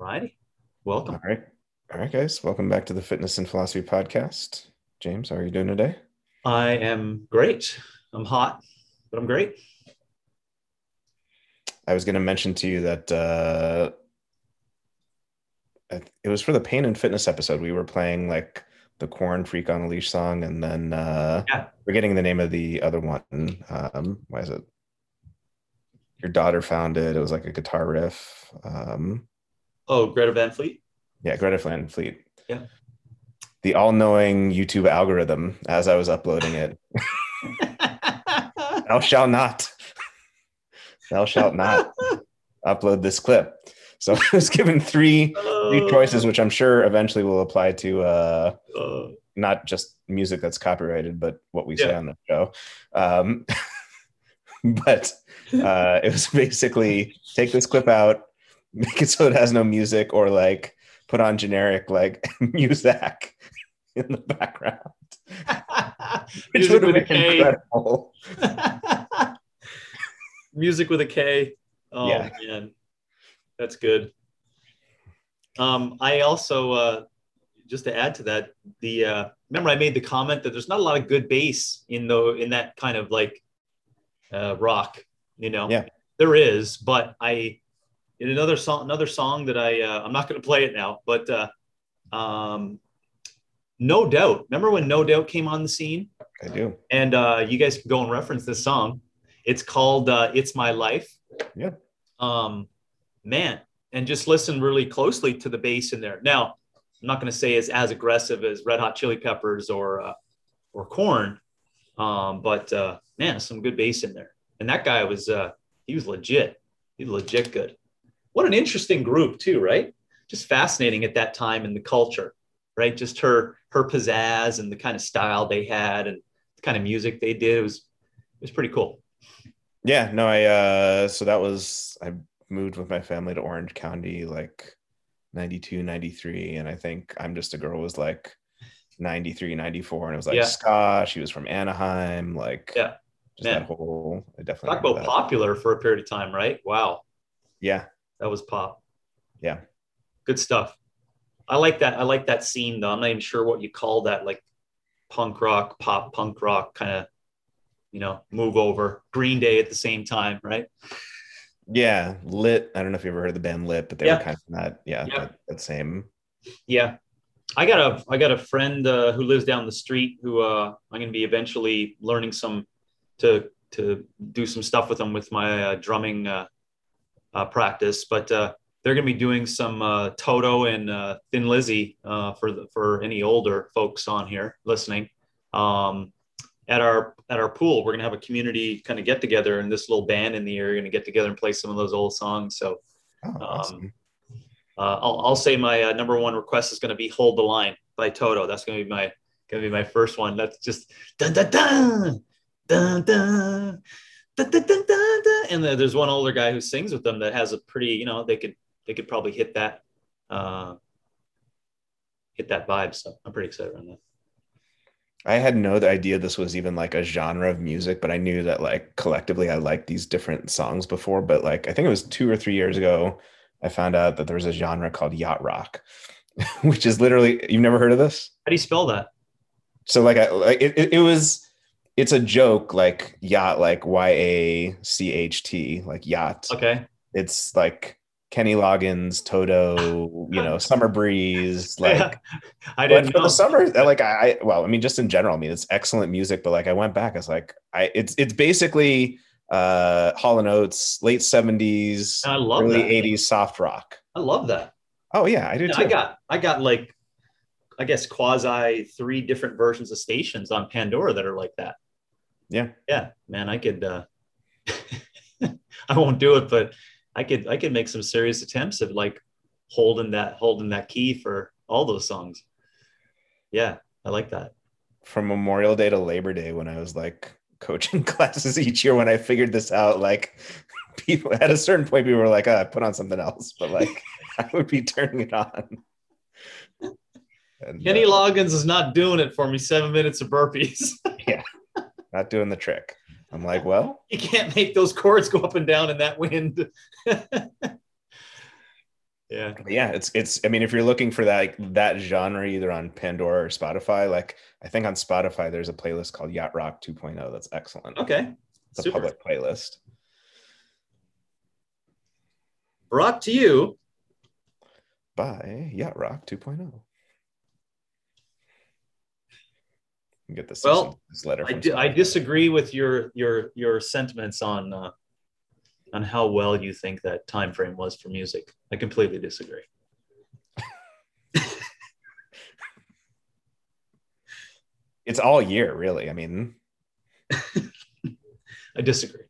Righty. Welcome. All right. All right, guys. Welcome back to the Fitness and Philosophy Podcast. James, how are you doing today? I am great. I'm hot, but I'm great. I was going to mention to you that uh, it was for the pain and fitness episode. We were playing like the Korn Freak on a Leash song, and then uh, Yeah. forgetting the name of the other one. Um, why is it? Your daughter found it. It was like a guitar riff. Um, Oh, Greta Van Fleet. yeah, Greta Van Fleet. Yeah. The all-knowing YouTube algorithm as I was uploading it. Thou shalt not. Thou shalt not upload this clip. So I was given three three choices, which I'm sure eventually will apply to uh, Uh, not just music that's copyrighted, but what we say on the show. Um, but uh, it was basically take this clip out, make it so it has no music, or like put on generic like music in the background, which Music would have with a been incredible. Music with a K. Oh Yeah. man, that's good. Um, I also uh, just to add to that, the uh, remember I made the comment that there's not a lot of good bass in the in that kind of like uh, rock. You know, Yeah. there is, but I in another song, another song that I uh, I'm not going to play it now, but uh, um, no doubt. Remember when No Doubt came on the scene? I do. and uh, you guys can go and reference this song. It's called uh, "It's My Life." Yeah. Um, man, and just listen really closely to the bass in there. Now, I'm not going to say it's as aggressive as Red Hot Chili Peppers or uh, or Korn, um, but uh, man, some good bass in there. And that guy was uh, he was legit. He was legit good. What an interesting group too, right? Just fascinating at that time in the culture, right? Just her her pizzazz and the kind of style they had and the kind of music they did. It was it was pretty cool. Yeah, no, I uh so that was I moved with my family to Orange County like 92, 93 and I think I'm just a girl was like 93, 94 and it was like Yeah. ska, she was from Anaheim, like Yeah. just Man. that whole I definitely Talk about that. popular for a period of time, right? Wow, Yeah. That was pop. Yeah. Good stuff. I like that. I like that scene though. I'm not even sure what you call that, like punk rock, pop punk rock kind of, you know, move over. Green Day at the same time, right? Yeah, Lit. I don't know if you ever heard of the band Lit, but they Yeah. were kind of that yeah, Yeah. That, that same Yeah. I got a I got a friend uh, who lives down the street who uh, I'm going to be eventually learning some to to do some stuff with them with my uh, drumming uh, practice. But uh, they're going to be doing some uh, Toto and uh, Thin Lizzy uh, for the, for any older folks on here listening. Um, at our at our pool, we're going to have a community kind of get together, and this little band in the area going to get together and play some of those old songs. So oh, awesome. uh, I'll, I'll say my uh, number one request is going to be "Hold the Line" by Toto. That's going to be my going to be my first one. That's just dun dun dun dun dun and there's one older guy who sings with them that has a pretty you know they could they could probably hit that uh, hit that vibe. So I'm pretty excited on that. I had no idea this was even like a genre of music, but I knew that like collectively I liked these different songs before. But like I think it was two or three years ago, I found out that there was a genre called yacht rock, which is literally you've never heard of this. How do you spell that? So like I like it, it, it was it's a joke like yacht like Y A C H T like yacht. Okay, It's like Kenny Loggins, Toto, you know, Summer Breeze, like I didn't for know. the summer like I, I well i mean just in general i mean it's excellent music but like i went back i was like i it's it's basically uh hall and oates late 70s I love early that. 80s soft rock I love that. oh yeah i do Yeah, too I got I got like I guess quasi three different versions of stations on Pandora that are like that. Yeah. Yeah, man, I could uh I won't do it, but I could I could make some serious attempts of like holding that holding that key for all those songs. Yeah, I like that. from memorial day to labor day when i was like coaching classes each year when i figured this out like people at a certain point people were like oh, put on something else but like i would be turning it on And, Kenny uh, Loggins is not doing it for me. Seven minutes of burpees. Not doing the trick i'm like well you can't make those chords go up and down in that wind. Yeah. Yeah, it's it's. I mean, if you're looking for that like, that genre, either on Pandora or Spotify, like I think on Spotify there's a playlist called Yacht Rock 2.0 that's excellent. Okay. It's a public playlist. Brought to you. by Yacht Rock 2.0. You Get this, Well, this letter. I, from di- I disagree with your your your sentiments on uh, on how well you think that time frame was for music. I completely disagree. It's all year, really. I mean, I disagree.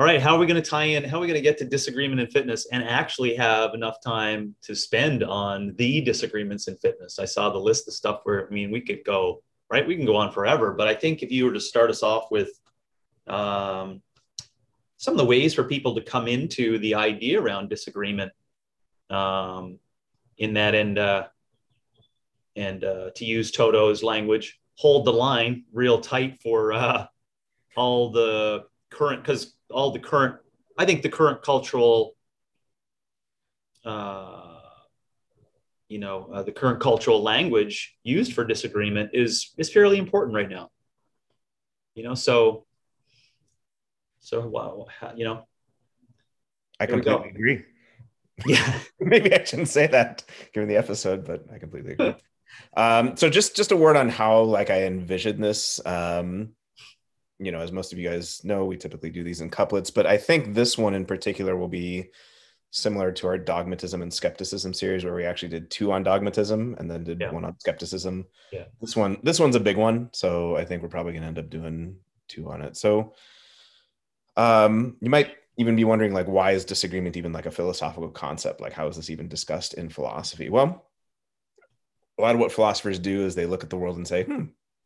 All right, how are we going to tie in? How are we going to get to disagreement in fitness and actually have enough time to spend on the disagreements in fitness? I saw the list of stuff where, I mean, we could go, right? We can go on forever, but I think if you were to start us off with um, some of the ways for people to come into the idea around disagreement um, in that and, uh, and uh, to use Toto's language, hold the line real tight for uh, all the current, because all the current, I think the current cultural, uh, you know, uh, the current cultural language used for disagreement is is fairly important right now. You know, so, so wow, you know, I There we go. completely agree. yeah, Maybe I shouldn't say that given the episode, but I completely agree. um, so just just a word on how like I envision this. Um, you know, as most of you guys know, we typically do these in couplets, but I think this one in particular will be similar to our dogmatism and skepticism series where we actually did two on dogmatism and then did Yeah. one on skepticism. Yeah. This one this one's a big one, so I think we're probably going to end up doing two on it. So um you might even be wondering like why is disagreement even like a philosophical concept? Like how is this even discussed in philosophy? Well, a lot of what philosophers do is they look at the world and say, "Hmm,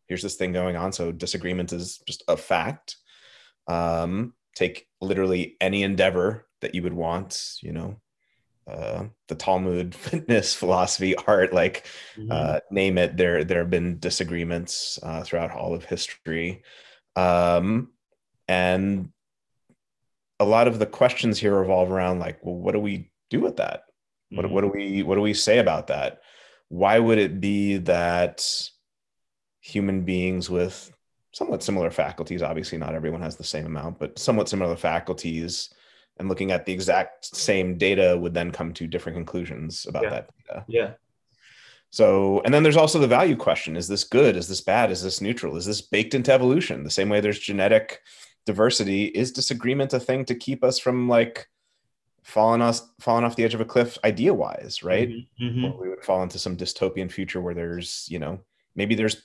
here's this thing going on. So disagreement is just a fact. Um, take literally any endeavor that you would want, you know, uh, the Talmud, fitness, philosophy, art, like Mhm. uh, name it. There, there have been disagreements uh, throughout all of history, um, and a lot of the questions here revolve around like, well, what do we do with that? What, Mhm. what do we what do we say about that? Why would it be that human beings with somewhat similar faculties, obviously not everyone has the same amount, but somewhat similar faculties, and looking at the exact same data would then come to different conclusions about Yeah. that data. yeah, So, and then there's also the value question: Is this good? Is this bad? Is this neutral? Is this baked into evolution? The same way there's genetic diversity, is disagreement a thing to keep us from like falling us falling off the edge of a cliff idea wise, right? Mhm. Mhm. Or we would fall into some dystopian future where there's, you know, maybe there's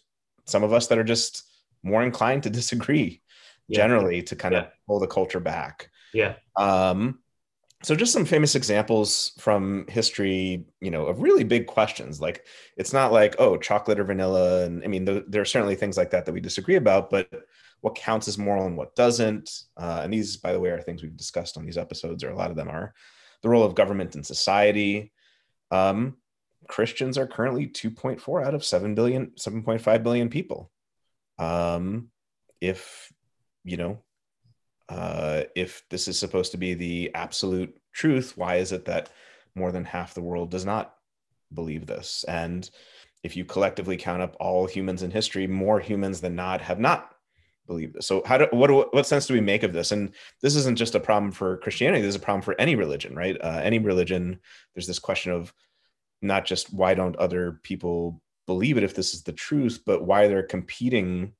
some of us that are just more inclined to disagree Yeah. generally to kind of pull the culture back. yeah, Um, so just some famous examples from history, you know, of really big questions. Like it's not like oh, chocolate or vanilla, and I mean th- there are certainly things like that that we disagree about, but what counts as moral and what doesn't? Uh, and these, by the way, are things we've discussed on these episodes, or a lot of them are the role of government in society. Um, Christians are currently 2.4 out of 7 billion, 7.5 billion people. Um, if you know uh, if this is supposed to be the absolute truth, why is it that more than half the world does not believe this? And if you collectively count up all humans in history, more humans than not have not believed this. So, how do what what sense do we make of this? And this isn't just a problem for Christianity. This is a problem for any religion, right? Uh, any religion, there's this question of not just why don't other people believe it if this is the truth, but why they're competing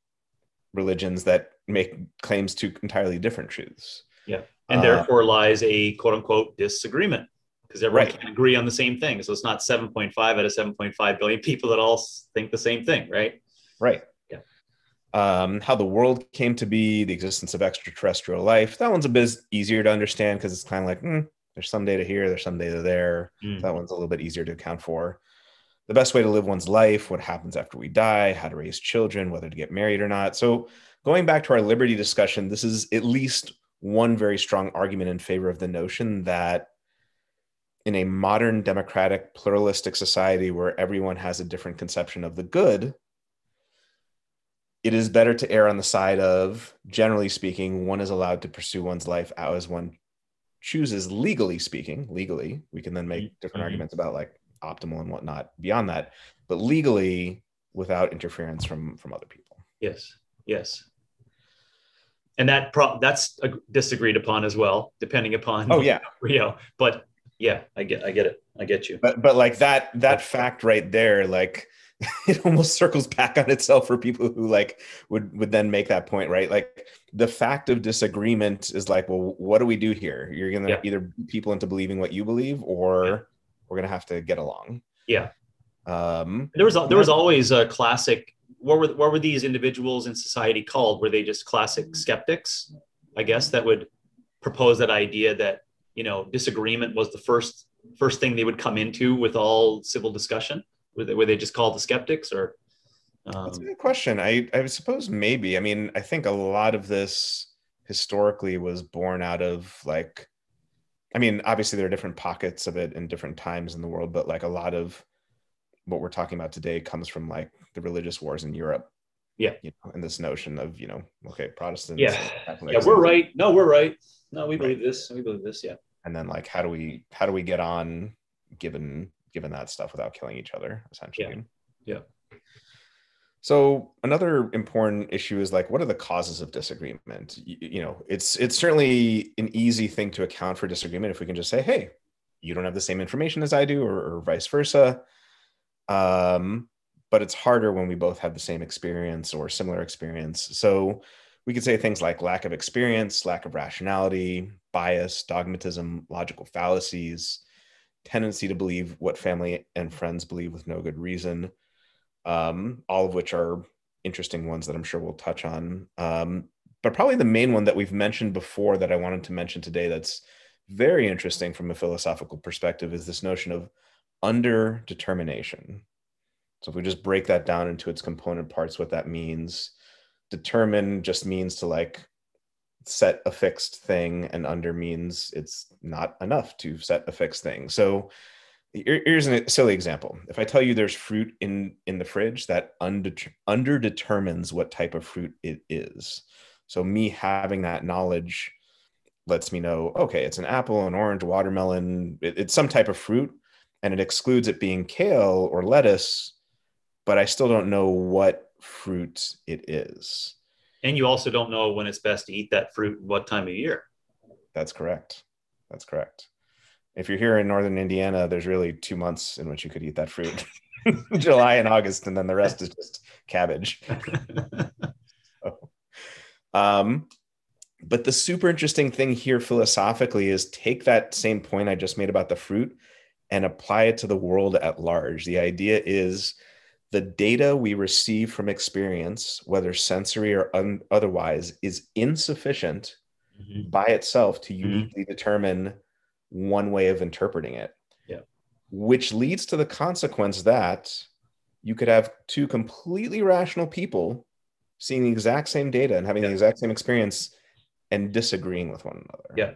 religions that make claims to entirely different truths. Yeah. And Uh, therefore lies a quote unquote disagreement because everyone Right. can agree on the same thing. So it's not 7.5 out of 7.5 billion people that all think the same thing, right? Right. Yeah. Um, how the world came to be, the existence of extraterrestrial life. That one's a bit easier to understand because it's kind of like, hmm, there's some data here, there's some data there. Mm. That one's a little bit easier to account for. The best way to live one's life, what happens after we die, how to raise children, whether to get married or not. So, going back to our liberty discussion, this is at least one very strong argument in favor of the notion that in a modern democratic pluralistic society where everyone has a different conception of the good it is better to err on the side of, generally speaking, one is allowed to pursue one's life as one chooses, legally speaking. Legally, we can then make Mm-hmm. different arguments about like optimal and whatnot beyond that, but legally, without interference from from other people. Yes. Yes. And that pro- that's uh, disagreed upon as well, depending upon Oh yeah, you know. But yeah, I get I get it. I get you. but but like that that fact right there, like it almost circles back on itself for people who like would would then make that point, right? Like the fact of disagreement is like, well, what do we do here? You're gonna Yeah. either people into believing what you believe, or Yeah. we're gonna have to get along. Yeah. Um, There was there was always a classic. What were what were these individuals in society called? Were they just classic skeptics? I guess that would propose that idea that you know disagreement was the first first thing they would come into with all civil discussion. Were they, were they just called the skeptics or? That's a Um, good question. I, I suppose maybe. I mean, I think a lot of this historically was born out of like, I mean, obviously there are different pockets of it in different times in the world, but like a lot of what we're talking about today comes from like the religious wars in Europe. Yeah. You know, and this notion of, you know, okay, Protestants. Yeah. yeah, we're right. No, we're right. No, we believe this. We believe this. Yeah. And then like how do we how do we get on given given that stuff without killing each other, essentially. Yeah. So another important issue is like, what are the causes of disagreement? You, you know, it's it's certainly an easy thing to account for disagreement if we can just say, hey, you don't have the same information as I do, or, or vice versa. Um, but it's harder when we both have the same experience or similar experience. So we could say things like lack of experience, lack of rationality, bias, dogmatism, logical fallacies, tendency to believe what family and friends believe with no good reason um, all of which are interesting ones that I'm sure we'll touch on. Um, but probably the main one that we've mentioned before that I wanted to mention today that's very interesting from a philosophical perspective is this notion of underdetermination. So if we just break that down into its component parts, what that means, determine just means to like set a fixed thing, and under means it's not enough to set a fixed thing. So here's a silly example. If i tell you there's fruit in in the fridge that under under determines what type of fruit it is. So me having that knowledge lets me know okay it's an apple an orange watermelon it- it's some type of fruit and it excludes it being kale or lettuce but i still don't know what fruit it is. And you also don't know when it's best to eat that fruit what time of year. that's correct. That's correct if you're here in northern indiana there's really two months in which you could eat that fruit july and august and then the rest is just cabbage um, but the super interesting thing here philosophically is take that same point i just made about the fruit and apply it to the world at large the idea is the data we receive from experience whether sensory or un- otherwise is insufficient Mhm. by itself to Mhm. uniquely determine one way of interpreting it. Yeah. Which leads to the consequence that you could have two completely rational people seeing the exact same data and having Yeah. the exact same experience and disagreeing with one another. Yeah.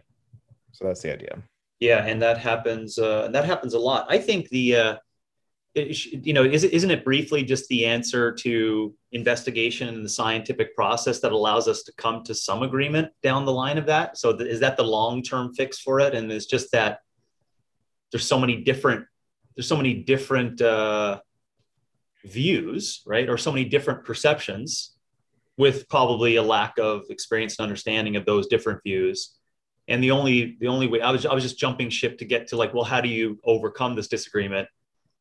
So that's the idea. Yeah, and that happens. Uh, and that happens a lot. I think the, uh, you know, is isn't it briefly just the answer to investigation and the scientific process that allows us to come to some agreement down the line of that? So th- is that the long term fix for it? And it's just that there's so many different there's so many different uh, views, right, or so many different perceptions, with probably a lack of experience and understanding of those different views and the only the only way I was I was just jumping ship to get to like, well, how do you overcome this disagreement?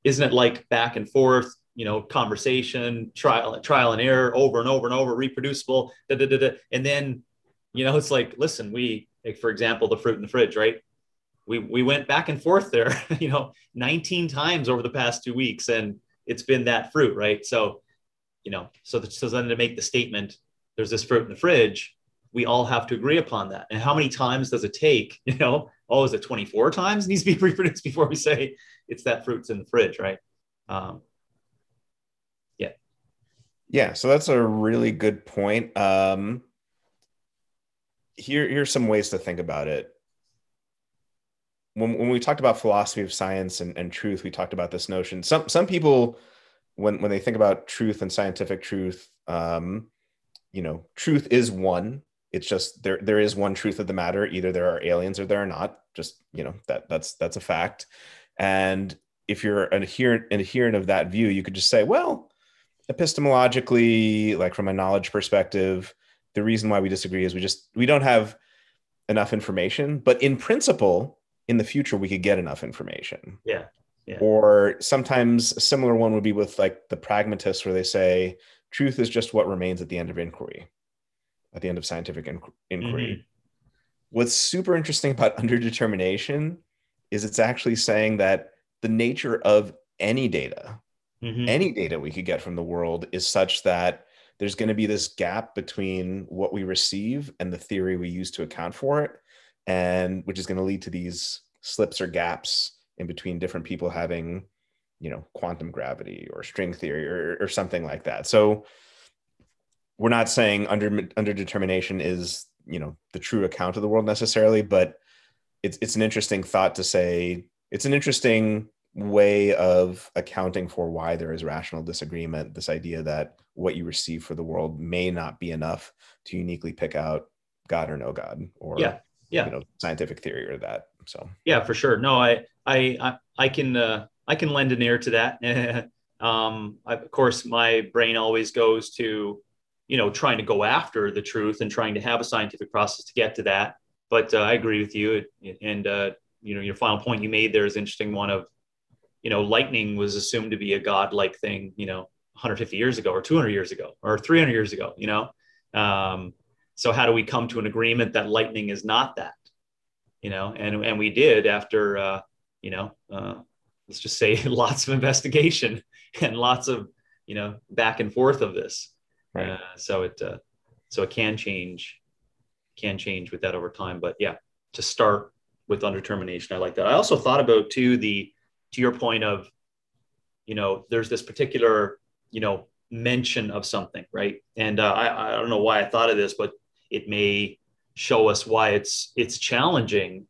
Isn't it like back and forth, you know, conversation, trial, trial and error, over and over and over, reproducible, da, da, da, da. and then, you know, it's like, listen, we, like, for example, the fruit in the fridge, right? We we went back and forth there, you know, 19 times over the past two weeks, and it's been that fruit, right? So, you know, so the, so then to make the statement, there's this fruit in the fridge we all have to agree upon that. And how many times does it take? You know, oh, is it 24 times needs to be reproduced before we say it's that fruit's in the fridge, right? Um, Yeah, Yeah. so that's a really good point. Um, here, here's some ways to think about it. When, when we talked about philosophy of science and, and truth, we talked about this notion. Some some people, when when they think about truth and scientific truth, um, you know, truth is one. It's just there there is one truth of the matter. Either there are aliens or there are not. Just, you know, that that's that's a fact. And if you're an adherent, an adherent of that view, you could just say, well, epistemologically, like from a knowledge perspective, the reason why we disagree is we just we don't have enough information. But in principle, in the future, we could get enough information. Yeah. Yeah. Or sometimes a similar one would be with like the pragmatists, where they say truth is just what remains at the end of inquiry, at the end of scientific in- inquiry. Mm-hmm. What's super interesting about underdetermination is it's actually saying that the nature of any data, mm-hmm. any data we could get from the world is such that there's going to be this gap between what we receive and the theory we use to account for it, and which is going to lead to these slips or gaps in between different people having you know quantum gravity or string theory or, or something like that so we're not saying under under determination is you know the true account of the world necessarily but it's it's an interesting thought to say it's an interesting way of accounting for why there is rational disagreement this idea that what you receive for the world may not be enough to uniquely pick out god or no god or yeah yeah. you know scientific theory or that so. Yeah for sure. No i i i, can uh, i can lend an ear to that. Um I, of course my brain always goes to you know trying to go after the truth and trying to have a scientific process to get to that but uh, i agree with you. And uh, you know your final point you made there is interesting. One of you know lightning was assumed to be a godlike thing you know 150 years ago or 200 years ago or 300 years ago you know? Um, so how do we come to an agreement that lightning is not that you know? And and we did after uh, you know uh, let's just say lots of investigation and lots of you know back and forth of this. Right. uh, so it uh, so it can change can change with that over time but yeah to start with underdetermination i like that. I also thought about too the to your point of you know there's this particular you know mention of something right? And uh, I, I don't know why i thought of this but it may show us why it's it's challenging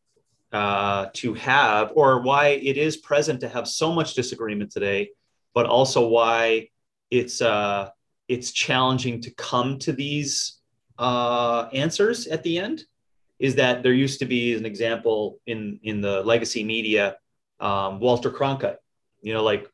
uh, to have or why it is present to have so much disagreement today but also why it's uh, it's challenging to come to these uh, answers at the end is that there used to be an example in in the legacy media um, walter cronkite you know like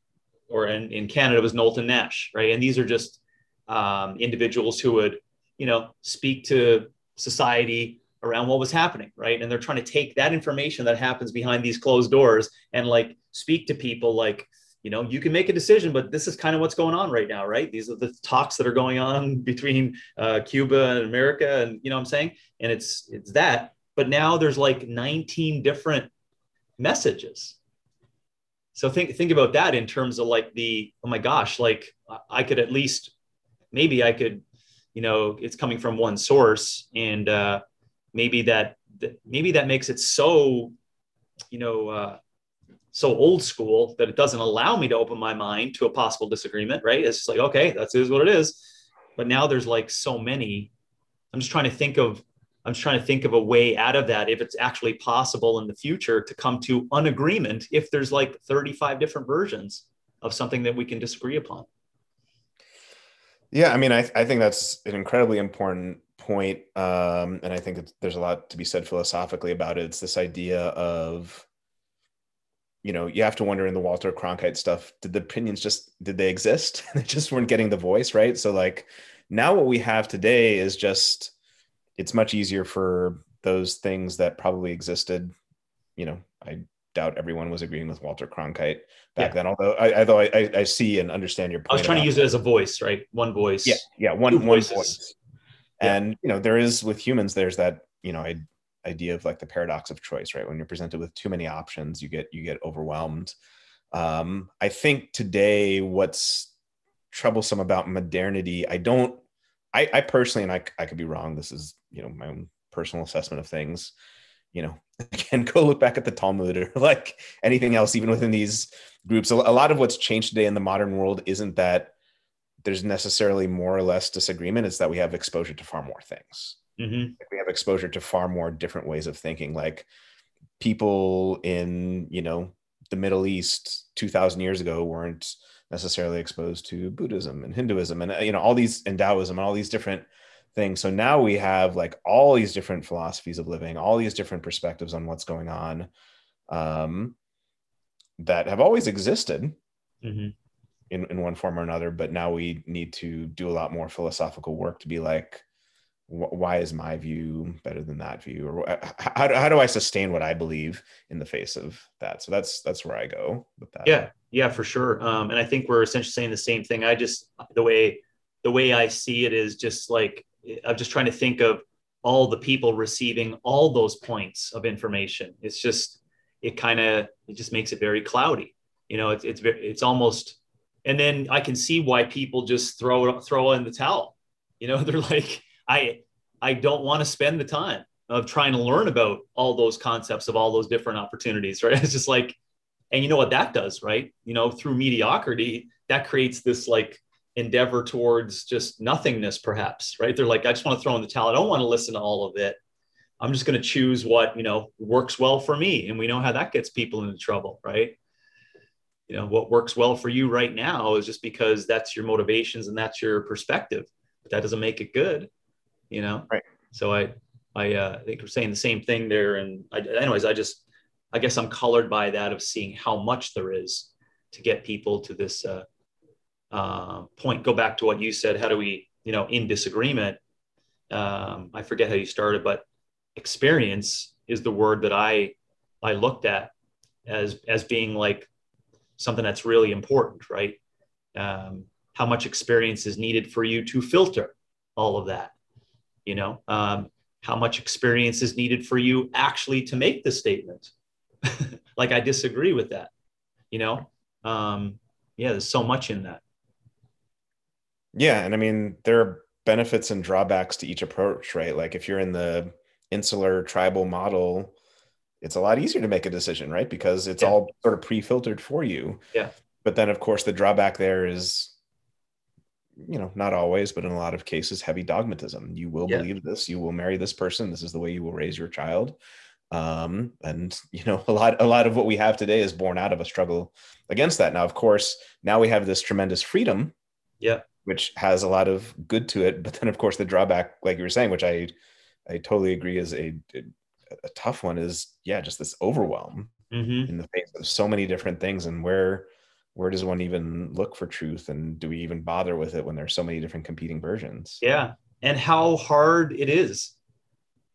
or in, in canada was knowlton nash right and these are just um, individuals who would you know, speak to society around what was happening, right? And they're trying to take that information that happens behind these closed doors and like speak to people like, you know, you can make a decision, but this is kind of what's going on right now, right? These are the talks that are going on between uh, Cuba and America, and you know what I'm saying? And it's it's that, but now there's like 19 different messages. So think think about that in terms of like the oh my gosh, like I could at least maybe I could you know it's coming from one source and uh, maybe that maybe that makes it so you know uh, so old school that it doesn't allow me to open my mind to a possible disagreement right? It's just like okay that's is what it is. But now there's like so many. I'm just trying to think of i'm just trying to think of a way out of that if it's actually possible in the future to come to an agreement if there's like 35 different versions of something that we can disagree upon. Yeah, I mean, I, I think that's an incredibly important point, um, and I think there's a lot to be said philosophically about it. It's this idea of, you know, you have to wonder in the Walter Cronkite stuff, did the opinions just did they exist? they just weren't getting the voice, right? So like now what we have today is just it's much easier for those things that probably existed. You know, I doubt everyone was agreeing with Walter Cronkite back yeah. then. Although I, although I, I, see and understand your point. I was trying to use it as a voice, right? One voice. Yeah, yeah, one one voice. Yeah. And you know, there is with humans, there's that you know idea of like the paradox of choice, right? When you're presented with too many options, you get you get overwhelmed. Um, I think today, what's troublesome about modernity, I don't. I, I personally, and I, I could be wrong. This is you know my own personal assessment of things you know, again, go look back at the Talmud or like anything else, even within these groups. A lot of what's changed today in the modern world isn't that there's necessarily more or less disagreement. It's that we have exposure to far more things. Mm-hmm. We have exposure to far more different ways of thinking. Like people in, you know, the Middle East 2000 years ago weren't necessarily exposed to Buddhism and Hinduism and, you know, all these and Taoism and all these different things. So now we have like all these different philosophies of living, all these different perspectives on what's going on um, that have always existed Mhm. in, in one form or another. But now we need to do a lot more philosophical work to be like, why is my view better than that view? Or how, how do I sustain what I believe in the face of that? So that's that's where I go with that. Yeah, yeah, for sure. Um, and I think we're essentially saying the same thing. I just the way the way I see it is just like I'm just trying to think of all the people receiving all those points of information. It's just it kind of it just makes it very cloudy. You know, it's it's it's almost and then I can see why people just throw throw in the towel. You know, they're like, I I don't want to spend the time of trying to learn about all those concepts of all those different opportunities, right? It's just like, and you know what that does, right? You know, through mediocrity, that creates this like endeavor towards just nothingness, perhaps, right? They're like, I just want to throw in the towel. I don't want to listen to all of it. I'm just going to choose what, you know, works well for me. And we know how that gets people into trouble, right? You know, what works well for you right now is just because that's your motivations and that's your perspective, but that doesn't make it good, you know? Right. So I, I uh, think we're saying the same thing there. And I, anyways, I just, I guess I'm colored by that of seeing how much there is to get people to this uh, uh, point. Go back to what you said. How do we, you know, in disagreement? Um, I forget how you started, but experience is the word that I I looked at as as being like something that's really important, right? Um, how much experience is needed for you to filter all of that? You know, um, how much experience is needed for you actually to make the statement? like I disagree with that. You know, um, yeah, there's so much in that. Yeah, and I mean there are benefits and drawbacks to each approach, right? Like if you're in the insular tribal model, it's a lot easier to make a decision, right? Because it's Yeah. all sort of pre-filtered for you. Yeah. But then of course the drawback there is you know, not always, but in a lot of cases heavy dogmatism. You will Yeah. believe this, you will marry this person, this is the way you will raise your child. Um and you know, a lot a lot of what we have today is born out of a struggle against that. Now of course, now we have this tremendous freedom Yeah. which has a lot of good to it. But then, of course, the drawback, like you were saying, which I I totally agree is a a tough one, is yeah, just this overwhelm hmm in the face of so many different things, and where where does one even look for truth, and do we even bother with it when there's so many different competing versions? Yeah. And how hard it is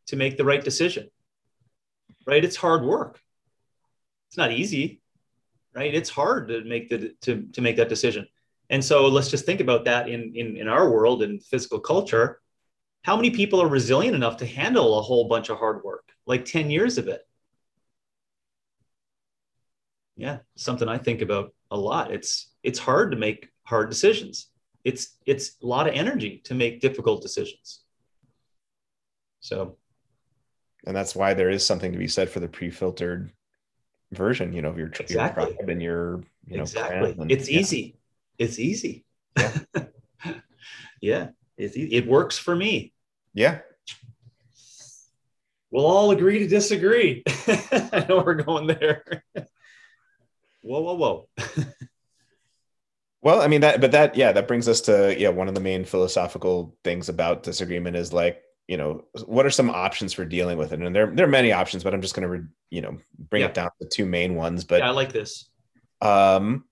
to make the right decision, right? It's hard work. It's not easy, right? It's hard to make the to, to make that decision. And so let's just think about that in, in in our world in physical culture. How many people are resilient enough to handle a whole bunch of hard work, like 10 years of it? Yeah, something I think about a lot. It's it's hard to make hard decisions. It's it's a lot of energy to make difficult decisions. So And that's why there is something to be said for the pre-filtered version, you know, of your, Exactly. your tribe and your you know exactly, and- it's yeah. easy. It's easy. Yeah. yeah, it's it works for me. Yeah, We'll all agree to disagree. I know we're going there. whoa, whoa, whoa. Well, I mean that, but that, yeah, that brings us to yeah, one of the main philosophical things about disagreement is like, you know, what are some options for dealing with it? And there, there are many options, but I'm just going to, re, you know, bring Yeah. it down to two main ones. But yeah, I like this. um,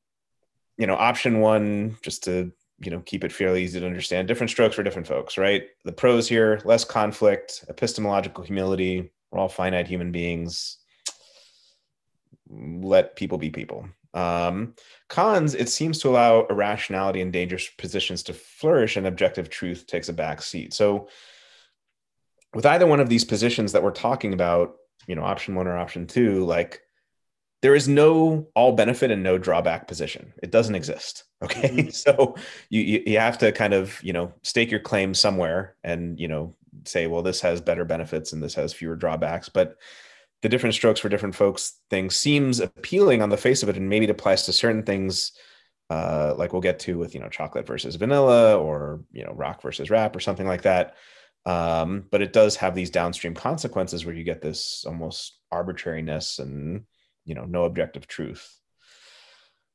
you know, option one, just to you know keep it fairly easy to understand, different strokes for different folks, right? The pros here: less conflict, epistemological humility. We're all finite human beings. Let people be people. Um, cons: it seems to allow irrationality and dangerous positions to flourish, and objective truth takes a back seat. So, with either one of these positions that we're talking about, you know, option one or option two, like there is no all benefit and no drawback position. It doesn't exist. Okay. Mhm. So you, you you have to kind of, you know, stake your claim somewhere and, you know, say, well, this has better benefits and this has fewer drawbacks. But the different strokes for different folks thing seems appealing on the face of it, and maybe it applies to certain things, uh, like we'll get to with, you know, chocolate versus vanilla or, you know, rock versus rap or something like that. Um, but it does have these downstream consequences where you get this almost arbitrariness and you know no objective truth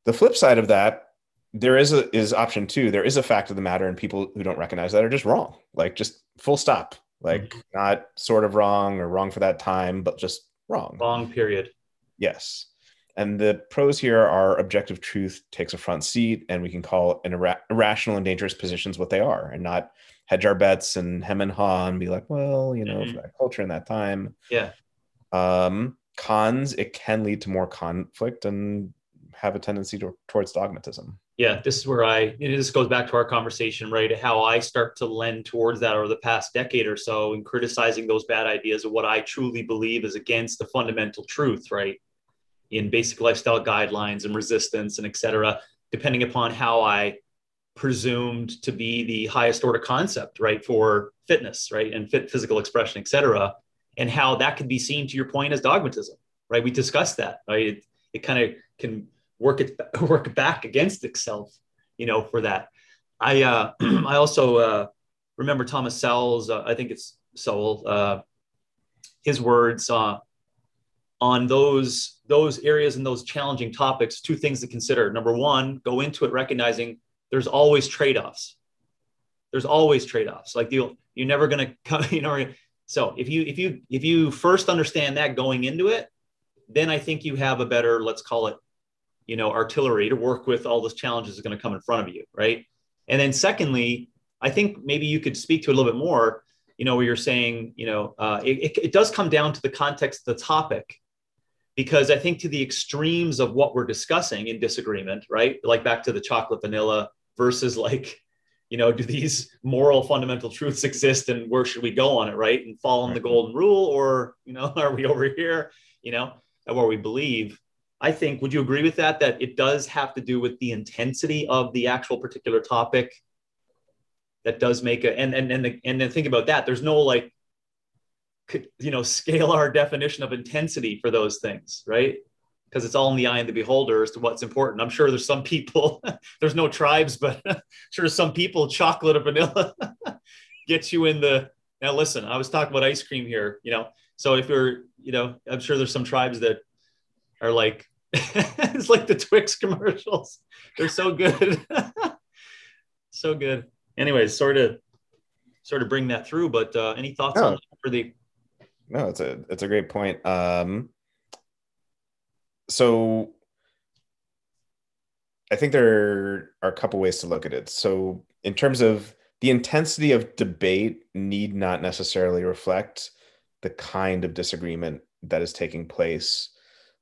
the flip side of that there is a is option two there is a fact of the matter and people who don't recognize that are just wrong like just full stop. Like mm-hmm. not sort of wrong or wrong for that time, but just wrong. Wrong period. Yes. And the pros here are objective truth takes a front seat, and we can call an irrational and dangerous positions what they are, and not hedge our bets and hem and haw and be like, well, you know, mm-hmm. that culture in that time. Yeah. Um, cons, it can lead to more conflict and have a tendency to, towards dogmatism. Yeah, this is where I, this goes back to our conversation, right? How I start to lend towards that over the past decade or so in criticizing those bad ideas of what I truly believe is against the fundamental truth, right? In basic lifestyle guidelines and resistance and et cetera, depending upon how I presumed to be the highest order concept, right? For fitness, right? And fit physical expression, et cetera. And how that could be seen to your point as dogmatism, right? We discussed that, right? It, it kind of can work it work back against itself, you know, for that. I uh, I also uh, remember Thomas Sowell's. Uh, I think it's Sowell. Uh, his words uh, on those those areas and those challenging topics. Two things to consider. Number one, go into it recognizing there's always trade offs. There's always trade offs. Like you, you're never gonna come. You know. So if you if you if you first understand that going into it, then I think you have a better let's call it you know artillery to work with all those challenges is going to come in front of you right? And then secondly i think maybe you could speak to it a little bit more you know where you're saying you know uh, it, it does come down to the context of the topic. Because i think to the extremes of what we're discussing in disagreement right? Like back to the chocolate vanilla versus like you know do these moral fundamental truths exist and where should we go on it right? And follow the golden rule or you know are we over here you know where we believe I think, would you agree with that? That it does have to do with the intensity of the actual particular topic. That does make a and and and the, and then think about that. There's no like, you know, scalar definition of intensity for those things, right? Because it's all in the eye of the beholder as to what's important. I'm sure there's some people. there's no tribes, but sure some people chocolate or vanilla gets you in the. Now listen, I was talking about ice cream here. You know, so if you're, you know, I'm sure there's some tribes that are like it's like the Twix commercials. They're so good. so good. Anyways, sort of sort of bring that through, but uh, any thoughts no. on for the No, it's a it's a great point. Um so I think there are a couple ways to look at it. So in terms of the intensity of debate need not necessarily reflect the kind of disagreement that is taking place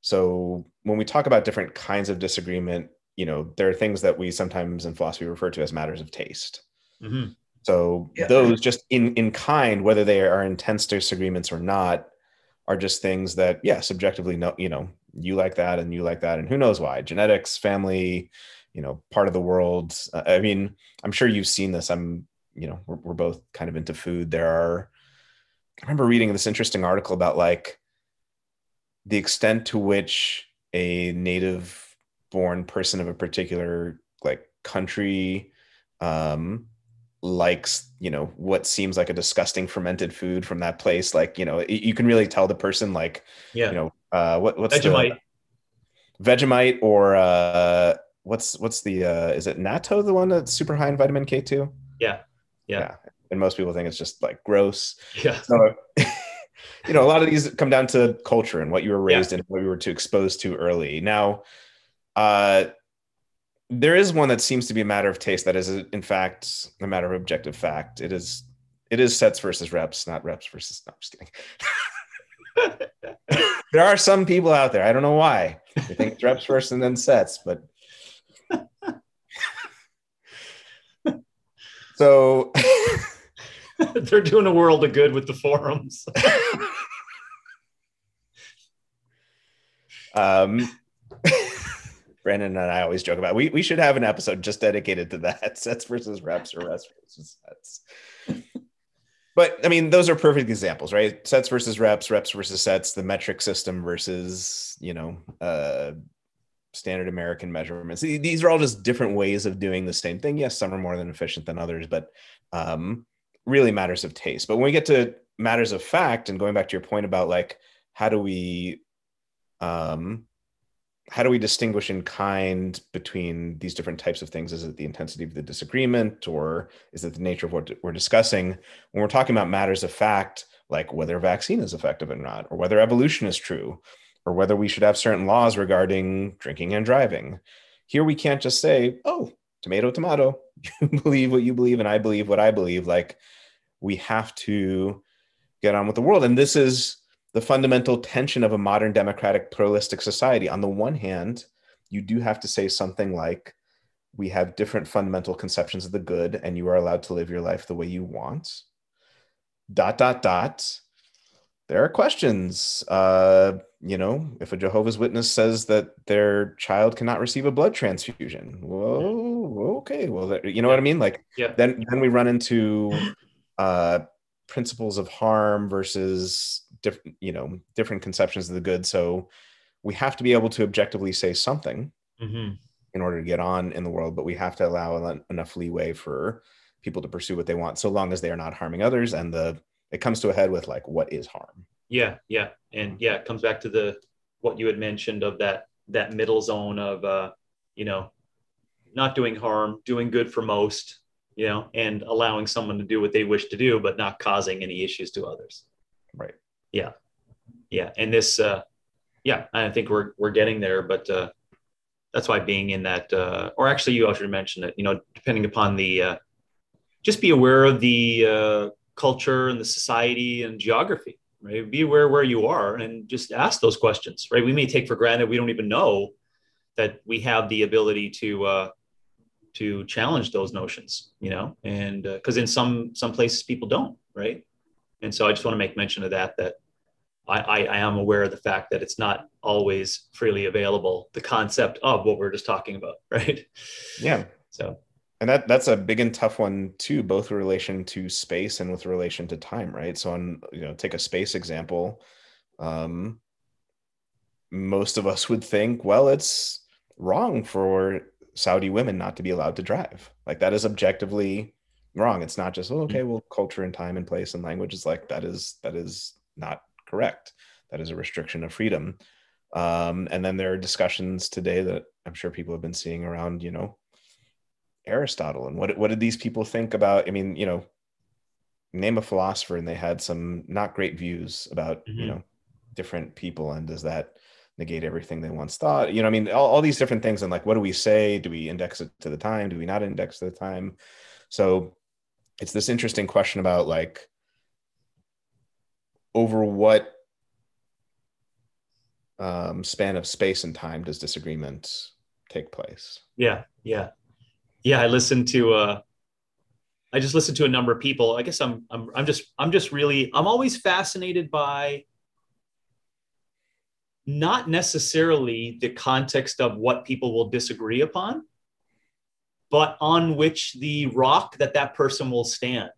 so when we talk about different kinds of disagreement, you know, there are things that we sometimes in philosophy refer to as matters of taste. Mm-hmm. So yeah. those just in in kind, whether they are intense disagreements or not, are just things that, yeah, subjectively, no, you know, you like that and you like that, and who knows why? Genetics, family, you know, part of the world. Uh, I mean, I'm sure you've seen this. I'm, you know, we're, we're both kind of into food. There are. I remember reading this interesting article about like the extent to which a native born person of a particular like country um likes you know what seems like a disgusting fermented food from that place like you know you can really tell the person like yeah. you know uh what what's vegemite the, vegemite. Or uh what's what's the uh is it natto the one that's super high in vitamin k2 yeah. Yeah, yeah. and most people think it's just like gross. Yeah. So you know, a lot of these come down to culture and what you were raised yeah. in, what you were to exposed to early. Now, uh, there is one that seems to be a matter of taste. That is, in fact, a matter of objective fact. It is, it is sets versus reps, not reps versus. No, I'm just kidding. there are some people out there. I don't know why they think it's reps first and then sets, but. so They're doing a world of good with the forums. um, Brandon and I always joke about we we should have an episode just dedicated to that sets versus reps or reps versus sets. But I mean, those are perfect examples, right? Sets versus reps, reps versus sets, the metric system versus you know uh, standard American measurements. These are all just different ways of doing the same thing. Yes, some are more than efficient than others, but um, really matters of taste. But when we get to matters of fact, and going back to your point about like how do we um, how do we distinguish in kind between these different types of things? Is it the intensity of the disagreement or is it the nature of what we're discussing? When we're talking about matters of fact, like whether a vaccine is effective or not, or whether evolution is true, or whether we should have certain laws regarding drinking and driving. Here we can't just say, oh, tomato, tomato, you believe what you believe, and I believe what I believe. Like we have to get on with the world. And this is the fundamental tension of a modern democratic pluralistic society. On the one hand, you do have to say something like, we have different fundamental conceptions of the good, and you are allowed to live your life the way you want. Dot, dot, dot. There are questions. Uh, you know, if a Jehovah's Witness says that their child cannot receive a blood transfusion, whoa, okay, well, you know what I mean? Like, yeah. then then we run into uh, principles of harm versus different you know different conceptions of the good. So we have to be able to objectively say something mm-hmm. in order to get on in the world but we have to allow enough leeway for people to pursue what they want so long as they are not harming others and the it comes to a head with like what is harm? Yeah yeah. And yeah it comes back to the what you had mentioned of that that middle zone of uh you know not doing harm doing good for most you know and allowing someone to do what they wish to do but not causing any issues to others. Right. Yeah. Yeah. And this uh yeah i think we're we're getting there but uh that's why being in that uh or actually you also mentioned it you know depending upon the uh just be aware of the uh culture and the society and geography right? Be aware where you are and just ask those questions right? We may take for granted we don't even know that we have the ability to uh to challenge those notions you know and because uh, in some some places people don't right and so i just want to make mention of that that I, I, I am aware of the fact that it's not always freely available. The concept of what we're just talking about, right? Yeah. So, and that that's a big and tough one too, both in relation to space and with relation to time, right? So, on you know, take a space example. Um, most of us would think, well, it's wrong for Saudi women not to be allowed to drive. Like that is objectively wrong. It's not just oh, okay, well, culture and time and place and language is like that is that is not correct. That is a restriction of freedom. Um, and then there are discussions today that I'm sure people have been seeing around, you know, Aristotle and what what did these people think about? I mean, you know, name a philosopher and they had some not great views about, mm-hmm. you know, different people and does that negate everything they once thought you know i mean all, all these different things and like what do we say do we index it to the time do we not index to the time so it's this interesting question about like over what um, span of space and time does disagreement take place? Yeah, yeah, yeah. I listened to. Uh, I just listened to a number of people. I guess I'm. I'm. I'm just. I'm just really. I'm always fascinated by. Not necessarily the context of what people will disagree upon, but on which the rock that that person will stand.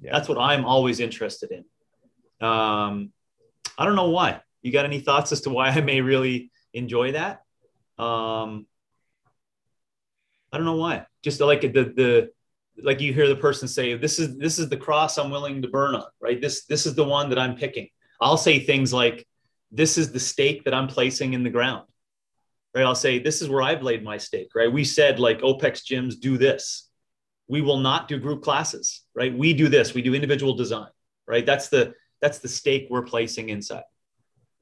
Yeah. That's what I'm always interested in. Um, I don't know why. You got any thoughts as to why I may really enjoy that? Um, I don't know why. Just like the the like you hear the person say, "This is this is the cross I'm willing to burn on." Right. This this is the one that I'm picking. I'll say things like, "This is the stake that I'm placing in the ground." Right. I'll say, "This is where I've laid my stake." Right. We said like OPEX gyms do this. We will not do group classes. Right. We do this. We do individual design. Right. That's the that's the stake we're placing inside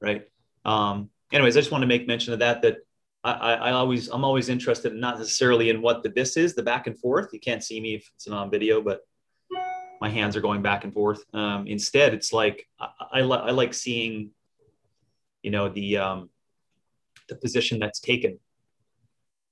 right um, anyways i just want to make mention of that that I, I, always i'm always interested in not necessarily in what the this is the back and forth you can't see me if it's on video but my hands are going back and forth um, instead it's like i, I, li- I like seeing you know the um, the position that's taken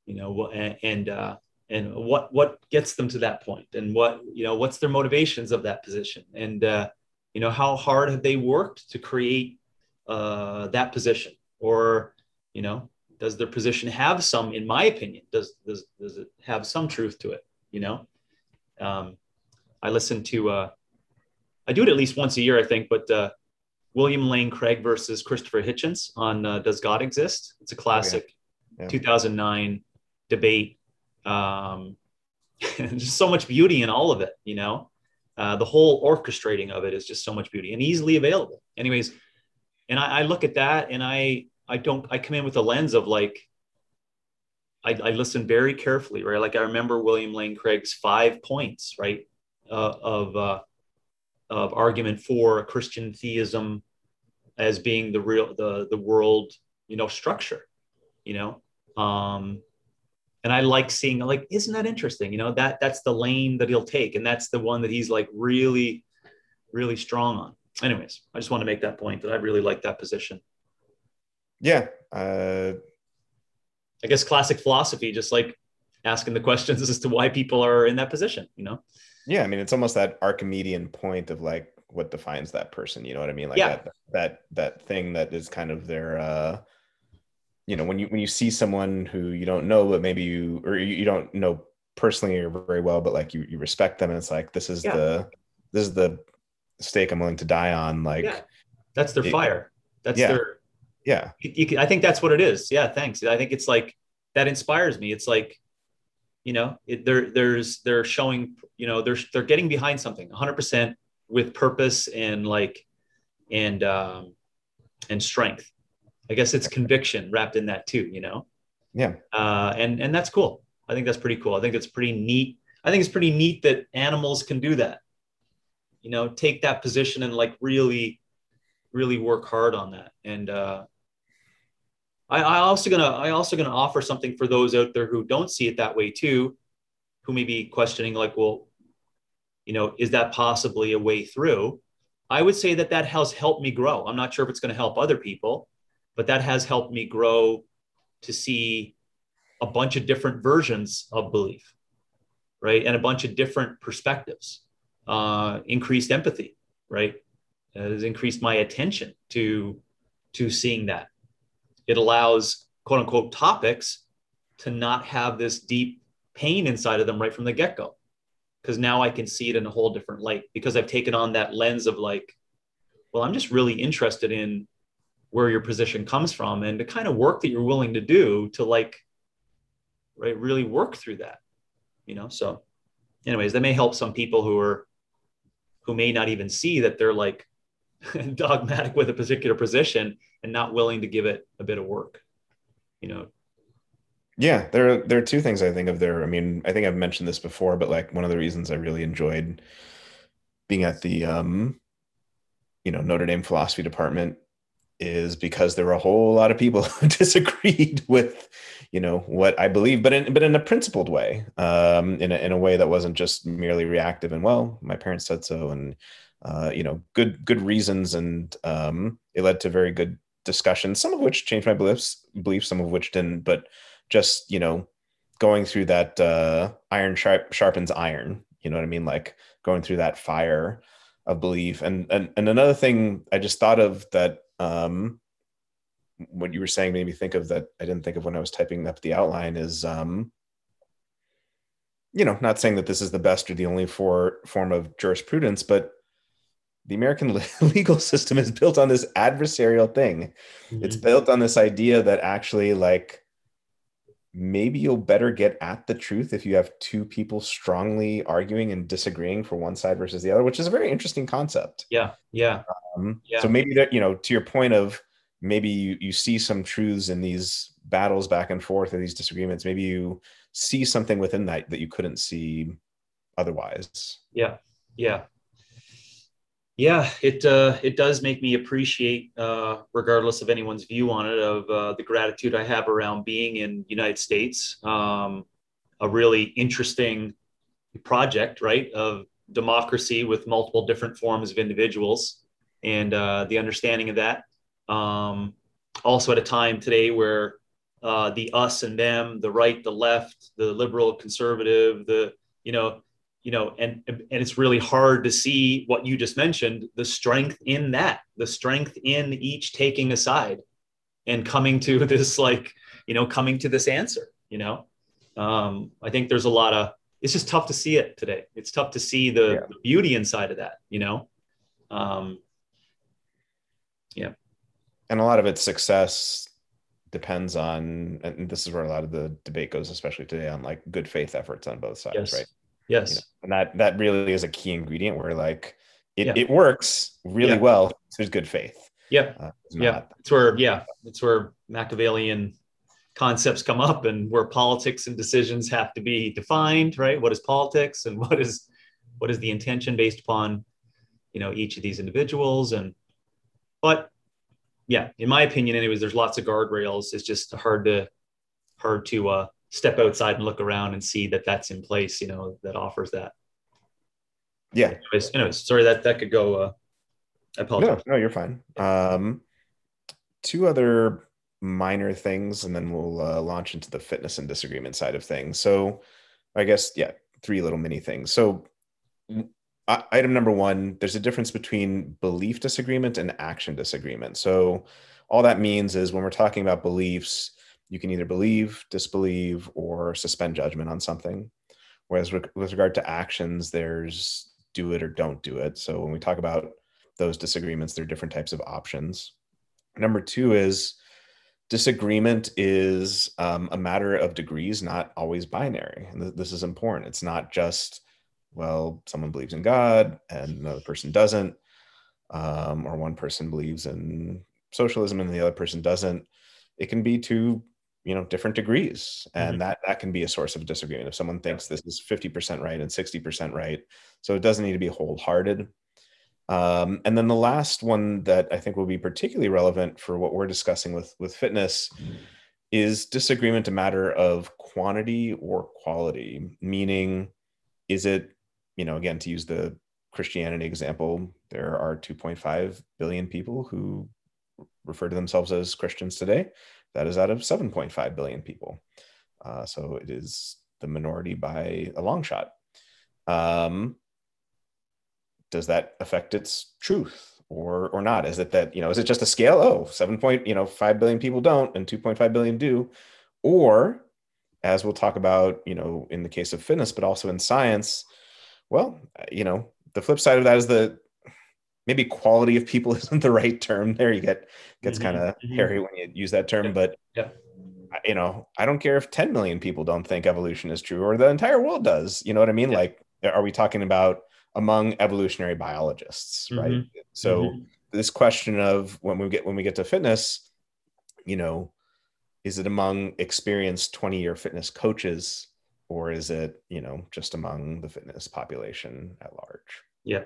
you know and, and uh, and what what gets them to that point and what you know what's their motivations of that position? And uh, you know how hard have they worked to create uh, that position? Or you know does their position have some in my opinion does does, does it have some truth to it you know? Um, i listen to uh, i do it at least once a year i think but uh, william lane craig versus christopher hitchens on uh, does god exist it's a classic oh, yeah. Yeah. 2009 debate um, just so much beauty in all of it you know uh, the whole orchestrating of it is just so much beauty and easily available anyways and I, I, look at that and i i don't i come in with a lens of like I, I listen very carefully, right? Like I remember William Lane Craig's five points, right, uh, of uh, of argument for Christian theism as being the real the the world, you know, structure, you know. Um, and I like seeing like, isn't that interesting? You know, that that's the lane that he'll take, and that's the one that he's like really, really strong on. Anyways, I just want to make that point that I really like that position. Yeah, uh, I guess classic philosophy, just like asking the questions as to why people are in that position, you know? Yeah. I mean, it's almost that Archimedean point of like what defines that person. You know what I mean? Like Yeah. that, that, that thing that is kind of their, uh, you know, when you, when you see someone who you don't know, but maybe you, or you, you don't know personally or very well, but like you, you respect them and it's like, this is Yeah. the, this is the stake I'm willing to die on. Like, Yeah. That's their Yeah. fire. That's Yeah. their, yeah. you, you can, I think that's what it is. Yeah. Thanks. I think it's like, that inspires me. It's like, you know, it, there, there's, they're showing, you know, they're, they're getting behind something hundred percent with purpose and like, and, um, and strength. I guess it's conviction wrapped in that too, you know? Yeah. uh, and and that's cool. I think that's pretty cool. I think it's pretty neat. I think it's pretty neat that animals can do that. You know, take that position and like really, really work hard on that. And uh, I, I also gonna I also gonna offer something for those out there who don't see it that way too, who may be questioning like, well, you know, is that possibly a way through? I would say that that has helped me grow. I'm not sure if it's going to help other people, but that has helped me grow to see a bunch of different versions of belief, right? And a bunch of different perspectives, uh, increased empathy, right? Has increased my attention to, to seeing that. It allows quote unquote topics to not have this deep pain inside of them right from the get go. Because now I can see it in a whole different light because I've taken on that lens of like, well, I'm just really interested in where your position comes from and the kind of work that you're willing to do to like right really work through that you know so anyways that may help some people who are who may not even see that they're like dogmatic with a particular position and not willing to give it a bit of work you know Yeah, there are, there are two things I think of there. I mean, I think I've mentioned this before, but like one of the reasons I really enjoyed being at the um, you know, Notre Dame philosophy department is because there were a whole lot of people who disagreed with, you know, what I believe, but in but in a principled way, um, in a in a way that wasn't just merely reactive and well, my parents said so, and uh, you know, good good reasons, and um, it led to very good discussions, some of which changed my beliefs, beliefs, some of which didn't, but just you know going through that uh, iron sharp, sharpens iron you know what i mean? Like going through that fire of belief. And and, and another thing i just thought of that um what you were saying made me think of that i didn't think of when i was typing up the outline is um you know not saying that this is the best or the only for form of jurisprudence but the american legal system is built on this adversarial thing. It's built on this idea that actually like maybe you'll better get at the truth if you have two people strongly arguing and disagreeing for one side versus the other which is a very interesting concept. Yeah yeah. Um, Yeah. so maybe that you know to your point of maybe you, you see some truths in these battles back and forth or these disagreements maybe you see something within that that you couldn't see otherwise. Yeah yeah yeah it uh it does make me appreciate uh regardless of anyone's view on it of uh, the gratitude i have around being in united states um a really interesting project right of democracy with multiple different forms of individuals and uh the understanding of that. Um also at a time today where uh the us and them the right the left the liberal conservative the you know you know and and it's really hard to see what you just mentioned the strength in that the strength in each taking a side and coming to this like you know coming to this answer you know? Um i think there's a lot of it's just tough to see it today. It's tough to see the, Yeah. the beauty inside of that you know? Um and a lot of its success depends on and this is where a lot of the debate goes especially today on like good faith efforts on both sides yes. right yes you know, and that that really is a key ingredient where like it, Yeah. it works really Yeah. well there's good faith yeah uh, it's yeah it's where yeah it's where machiavellian concepts come up and where politics and decisions have to be defined, right? What is politics and what is what is the intention based upon you know each of these individuals and but yeah in my opinion anyways there's lots of guardrails it's just hard to hard to uh, step outside and look around and see that that's in place you know that offers that. Yeah. Anyways, anyways sorry that that could go uh i apologize. no, no you're fine. Um two other minor things and then we'll uh, launch into the fitness and disagreement side of things. So i guess yeah three little mini things. So item number one there's a difference between belief disagreement and action disagreement. So all that means is when we're talking about beliefs you can either believe disbelieve or suspend judgment on something. Whereas with regard to actions there's do it or don't do it. So when we talk about those disagreements there are different types of options. Number two is disagreement is um, a matter of degrees not always binary. And th- this is important. It's not just well, someone believes in God and another person doesn't, um, or one person believes in socialism and the other person doesn't. It can be to you know different degrees, and mm-hmm. that that can be a source of disagreement. If someone thinks this is fifty percent right and sixty percent right, so it doesn't need to be wholehearted. Um, and then the last one that I think will be particularly relevant for what we're discussing with with fitness mm-hmm. is disagreement a matter of quantity or quality, meaning is it you know, again, to use the Christianity example, there are 2.5 billion people who refer to themselves as Christians today. That is out of 7.5 billion people. Uh, so it is the minority by a long shot. Um, does that affect its truth or or not? Is it that you know? Is it just a scale? Oh, seven point you know five billion people don't, and 2.5 billion do, or as we'll talk about, you know, in the case of fitness, but also in science, well, you know, the flip side of that is the maybe quality of people isn't the right term there. You get gets mm-hmm, kind of mm-hmm. hairy when you use that term, yeah. but yeah. you know, I don't care if 10 million people don't think evolution is true or the entire world does. You know what I mean? Yeah. Like, are we talking about among evolutionary biologists, mm-hmm. right? So mm-hmm. this question of when we get when we get to fitness, you know, is it among experienced 20 year fitness coaches or is it you know just among the fitness population at large yeah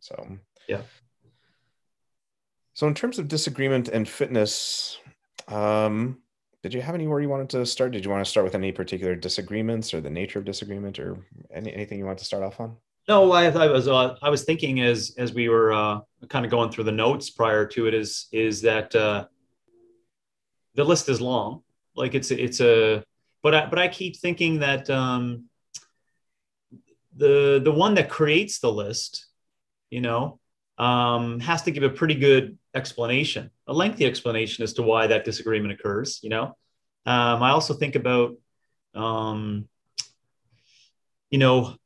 so yeah. So in terms of disagreement and fitness um did you have anywhere you wanted to start? Did you want to start with any particular disagreements or the nature of disagreement or any, anything you want to start off on? No i, I was uh, i was thinking as as we were uh, kind of going through the notes prior to it is is that uh the list is long. Like it's it's a but I, but I keep thinking that um, the the one that creates the list, you know, um, has to give a pretty good explanation, a lengthy explanation as to why that disagreement occurs. You know, um, I also think about, um, you know,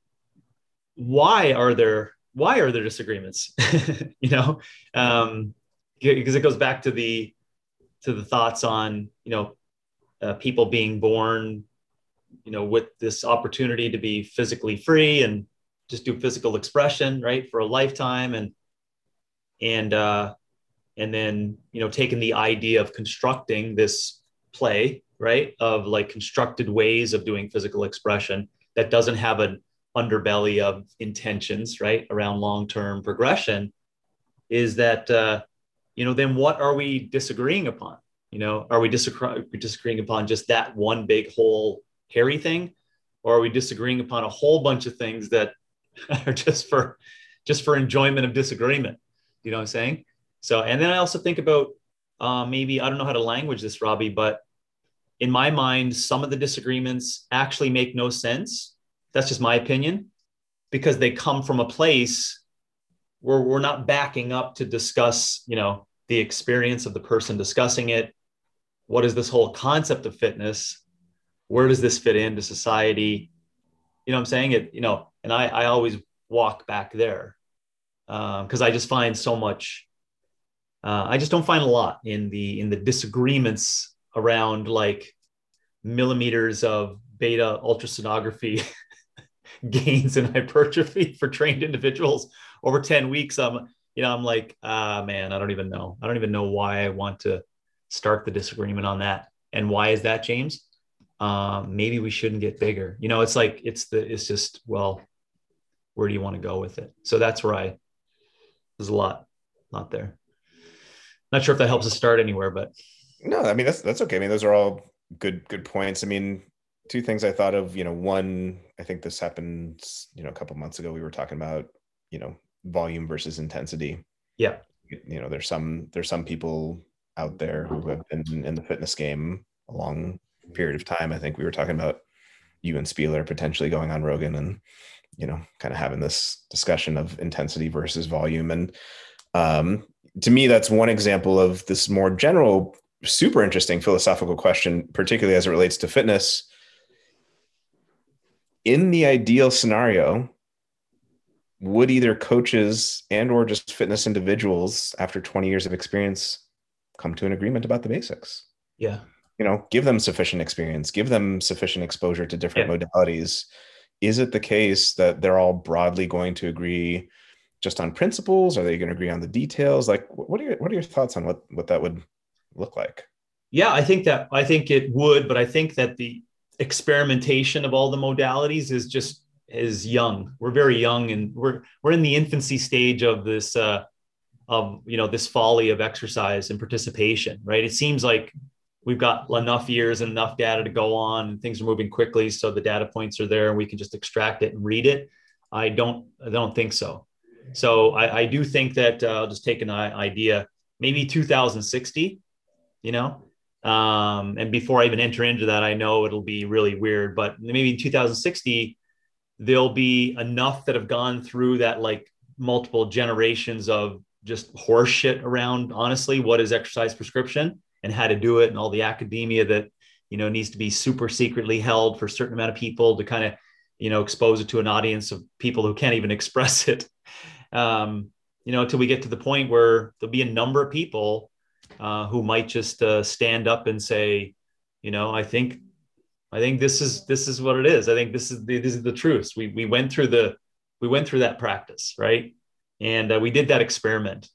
why are there why are there disagreements? you know, um, because it goes back to the to the thoughts on you know uh, people being born, you know, with this opportunity to be physically free and just do physical expression, right, for a lifetime, and and uh, and then you know, taking the idea of constructing this play, right, of like constructed ways of doing physical expression that doesn't have an underbelly of intentions, right, around long-term progression, is that uh, you know, then what are we disagreeing upon? You know, are we disagreeing, disagreeing upon just that one big whole hairy thing, or are we disagreeing upon a whole bunch of things that are just for just for enjoyment of disagreement? You know what I'm saying? So, and then I also think about uh, maybe I don't know how to language this, Robbie, but in my mind, some of the disagreements actually make no sense. That's just my opinion because they come from a place where we're not backing up to discuss, you know, the experience of the person discussing it, what is this whole concept of fitness? Where does this fit into society? You know I'm saying? It, you know, and I, I always walk back there because um, I just find so much. Uh, I just don't find a lot in the in the disagreements around like millimeters of beta ultrasonography gains in hypertrophy for trained individuals over 10 weeks. I'm, you know, I'm like, ah, man, I don't even know. I don't even know why I want to start the disagreement on that. And why is that, James? Um, maybe we shouldn't get bigger. You know, it's like it's the it's just well, where do you want to go with it? So that's where I there's a lot, lot there. Not sure if that helps us start anywhere, but no, I mean that's that's okay. I mean those are all good good points. I mean two things I thought of. You know, one I think this happened you know a couple months ago. We were talking about you know volume versus intensity. Yeah. You know, there's some there's some people out there who have been in the fitness game a long period of time. I think we were talking about you and Spieler potentially going on Rogan and you know kind of having this discussion of intensity versus volume. And um, to me that's one example of this more general super interesting philosophical question particularly as it relates to fitness. In the ideal scenario would either coaches and or just fitness individuals after 20 years of experience come to an agreement about the basics? Yeah. You know give them sufficient experience give them sufficient exposure to different yeah. modalities is it the case that they're all broadly going to agree just on principles? Are they going to agree on the details? Like what are your what are your thoughts on what what that would look like? Yeah i think that i think it would but i think that the experimentation of all the modalities is just is young. We're very young and we're we're in the infancy stage of this uh of you know this folly of exercise and participation right? It seems like we've got enough years and enough data to go on. And things are moving quickly so the data points are there and we can just extract it and read it. I don't i don't think so. So i, I do think that uh, i'll just take an idea maybe 2060 you know? Um, and before i even enter into that i know it'll be really weird but maybe in 2060 there'll be enough that have gone through that like multiple generations of just horseshit around honestly what is exercise prescription and how to do it and all the academia that you know needs to be super secretly held for a certain amount of people to kind of you know expose it to an audience of people who can't even express it. Um, you know until we get to the point where there'll be a number of people uh, who might just uh, stand up and say you know i think i think this is this is what it is. I think this is the, this is the truth. We, we went through the we went through that practice right? And uh, we did that experiment.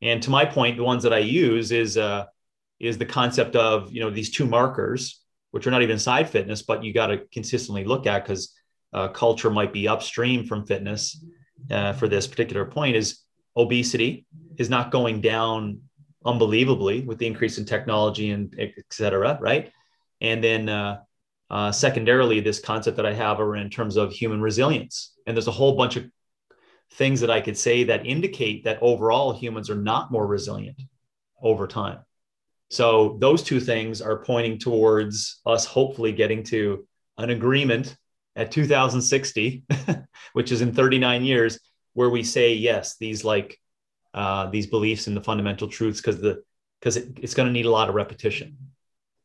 And to my point the ones that i use is uh, is the concept of you know these two markers which are not even side fitness but you got to consistently look at because uh, culture might be upstream from fitness uh, for this particular point is obesity is not going down unbelievably with the increase in technology and et cetera right? And then uh, uh, secondarily this concept that i have are in terms of human resilience. And there's a whole bunch of things that i could say that indicate that overall humans are not more resilient over time so those two things are pointing towards us hopefully getting to an agreement at 2060, which is in 39 years, where we say yes, these like uh, these beliefs and the fundamental truths, because the because it, it's going to need a lot of repetition.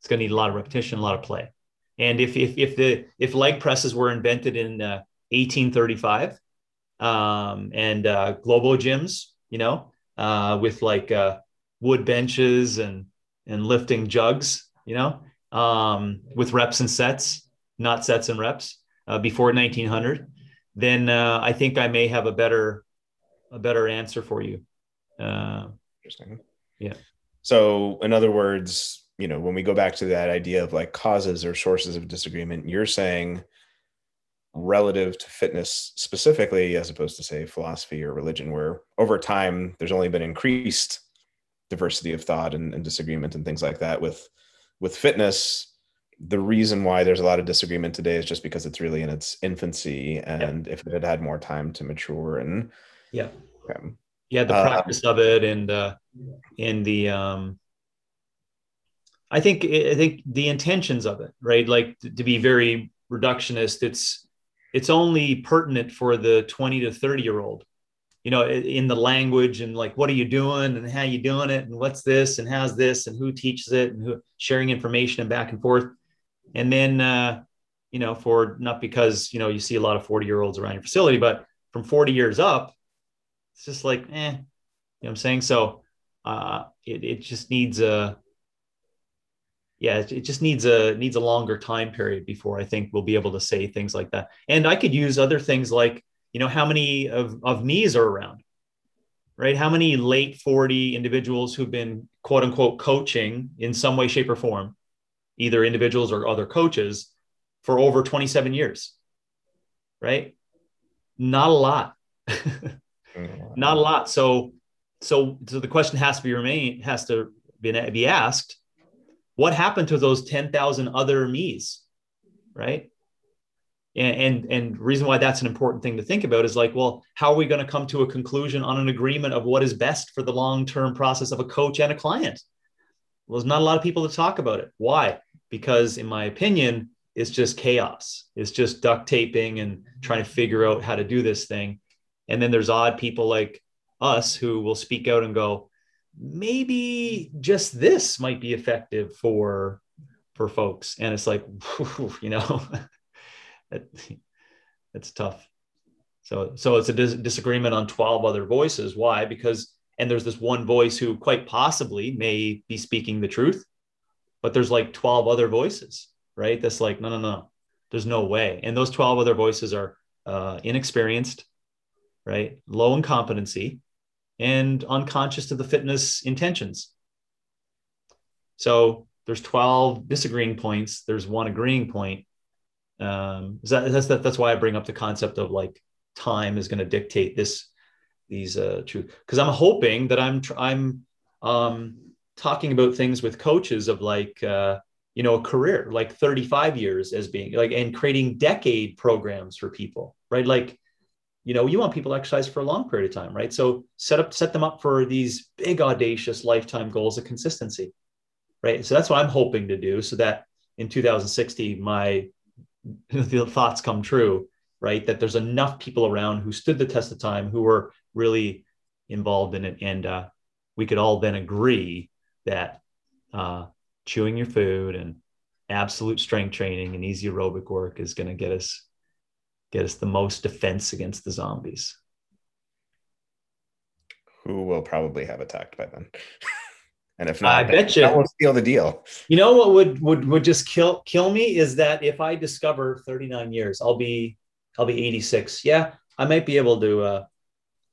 It's going to need a lot of repetition, a lot of play. And if if if the if leg presses were invented in uh, 1835, um, and uh, globo gyms, you know, uh, with like uh, wood benches and and lifting jugs, you know, um, with reps and sets, not sets and reps uh, before 1900, then uh, I think I may have a better a better answer for you. Uh, Interesting. Yeah. So, in other words, you know, when we go back to that idea of like causes or sources of disagreement, you're saying relative to fitness specifically, as opposed to say philosophy or religion, where over time there's only been increased diversity of thought and, and disagreement and things like that with with fitness the reason why there's a lot of disagreement today is just because it's really in its infancy and yeah. if it had had more time to mature and yeah. Um, yeah the practice of it and uh and the um i think i think the intentions of it right? Like to, to be very reductionist it's it's only pertinent for the 20 to 30 year old you know, in the language and like, what are you doing and how you doing it and what's this and how's this and who teaches it and who sharing information and back and forth. And then, uh, you know, for not because, you know, you see a lot of 40 year olds around your facility, but from 40 years up, it's just like, eh, you know what I'm saying? So uh, it, it just needs a, yeah, it just needs a needs a longer time period before I think we'll be able to say things like that. And I could use other things like you know how many of, of me's are around right how many late 40 individuals who've been quote unquote coaching in some way shape or form either individuals or other coaches, for over 27 years. Right? Not a lot. Not a lot. So, so, so the question has to be remain has to be, be asked: What happened to those 10,000 other me's? Right? And, and reason why that's an important thing to think about is like, well, how are we going to come to a conclusion on an agreement of what is best for the long-term process of a coach and a client? Well, there's not a lot of people to talk about it. Why? Because, in my opinion, it's just chaos. It's just duct taping and trying to figure out how to do this thing. And then there's odd people like us who will speak out and go, maybe just this might be effective for for folks. And it's like, you know, it's tough. So so it's a dis- disagreement on 12 other voices. Why? Because and there's this one voice who quite possibly may be speaking the truth, but there's like 12 other voices, right? That's like, no, no, no, there's no way. And those 12 other voices are uh, inexperienced, right? Low in competency and unconscious to the fitness intentions. So there's 12 disagreeing points. There's one agreeing point. Um, that, that's, that, that's why I bring up the concept of like time is going to dictate this these uh truth. Because i'm hoping that i'm i'm um talking about things with coaches of like uh you know a career like 35 years as being like and creating decade programs for people right? Like you know you want people to exercise for a long period of time right? So set up set them up for these big audacious lifetime goals of consistency right? So that's what i'm hoping to do so that in 2060 my the thoughts come true right that there's enough people around who stood the test of time who were really involved in it. And uh, we could all then agree that uh, chewing your food and absolute strength training and easy aerobic work is going to get us get us the most defense against the zombies. Who will probably have attacked by then. and if not, I bet you that will steal the deal. You know what would would would just kill kill me is that if I discover 39 years, I'll be I'll be 86. Yeah, I might be able to uh,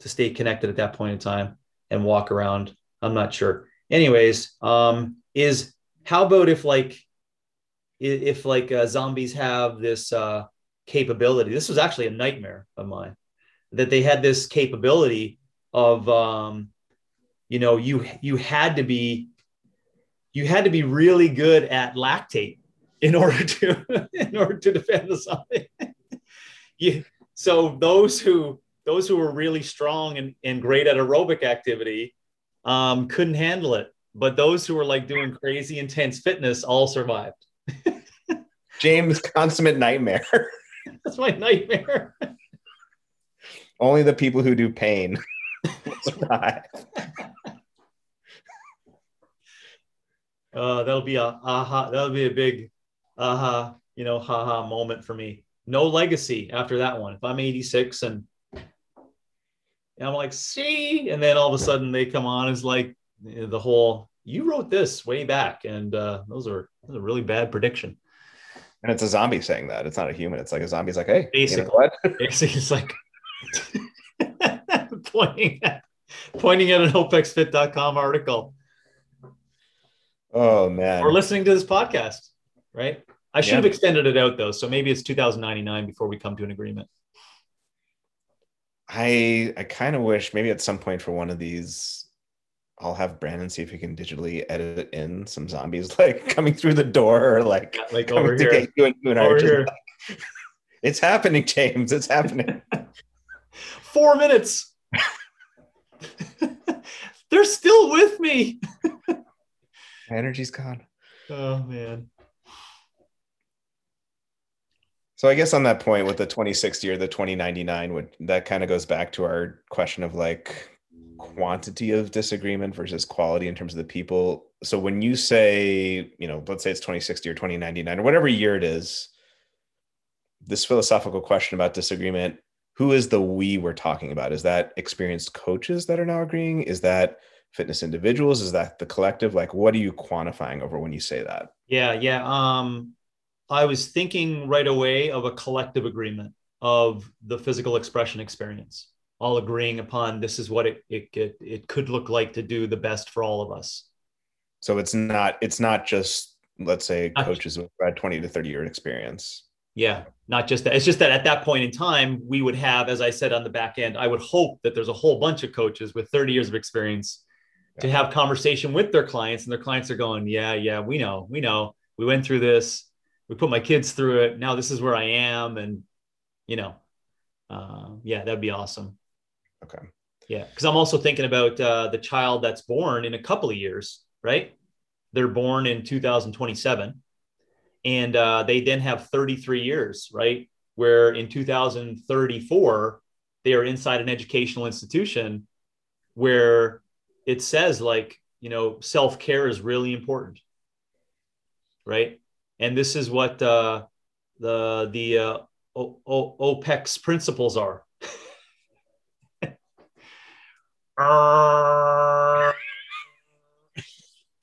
to stay connected at that point in time and walk around. I'm not sure. Anyways, um, is how about if like if like uh, zombies have this uh, capability? This was actually a nightmare of mine that they had this capability of um, you know you you had to be you had to be really good at lactate in order to in order to defend the zombie. you, so those who those who were really strong and, and great at aerobic activity um, couldn't handle it. But those who were like doing crazy intense fitness all survived. James, consummate nightmare. That's my nightmare. Only the people who do pain Uh, that'll be a aha. That'll be a big aha. You know, haha moment for me. No legacy after that one. If I'm 86 and and I'm like, see, and then all of a sudden they come on as like the whole you wrote this way back, and uh, those are are really bad prediction. And it's a zombie saying that. It's not a human. It's like a zombie's like, hey, basically, you know what? basically it's like pointing at pointing at an opexfit.com article. Oh man. Or listening to this podcast, right? I should yeah. have extended it out though. So maybe it's 2099 before we come to an agreement. I I kind of wish maybe at some point for one of these, I'll have Brandon see if he can digitally edit in some zombies like coming through the door or like like over here. You and, you and. Like, it's happening, James. It's happening. Four minutes. They're still with me. My energy's gone. Oh man. So I guess on that point with the 2060 or the 2099 would that kind of goes back to our question of like quantity of disagreement versus quality in terms of the people. So when you say, you know, let's say it's 2060 or 2099 or whatever year it is, this philosophical question about disagreement, who is the we we're talking about? Is that experienced coaches that are now agreeing? Is that fitness individuals? Is that the collective? Like what are you quantifying over when you say that? Yeah, yeah. Um I was thinking right away of a collective agreement of the physical expression experience, all agreeing upon this is what it, it, it, it could look like to do the best for all of us. So it's not, it's not just let's say coaches who had 20 to 30 year experience. Yeah, not just that. It's just that at that point in time, we would have, as I said on the back end, I would hope that there's a whole bunch of coaches with 30 years of experience yeah. to have conversation with their clients, and their clients are going, "Yeah, yeah, we know, we know, we went through this, we put my kids through it. Now this is where I am, and you know, uh, yeah, that'd be awesome." Okay. Yeah, because I'm also thinking about uh, the child that's born in a couple of years, right? They're born in 2027 and uh, they then have 33 years, right? Where in 2034 they are inside an educational institution where it says like you know self care is really important, right? And this is what uh, the the uh, o- o- OPEX principles are.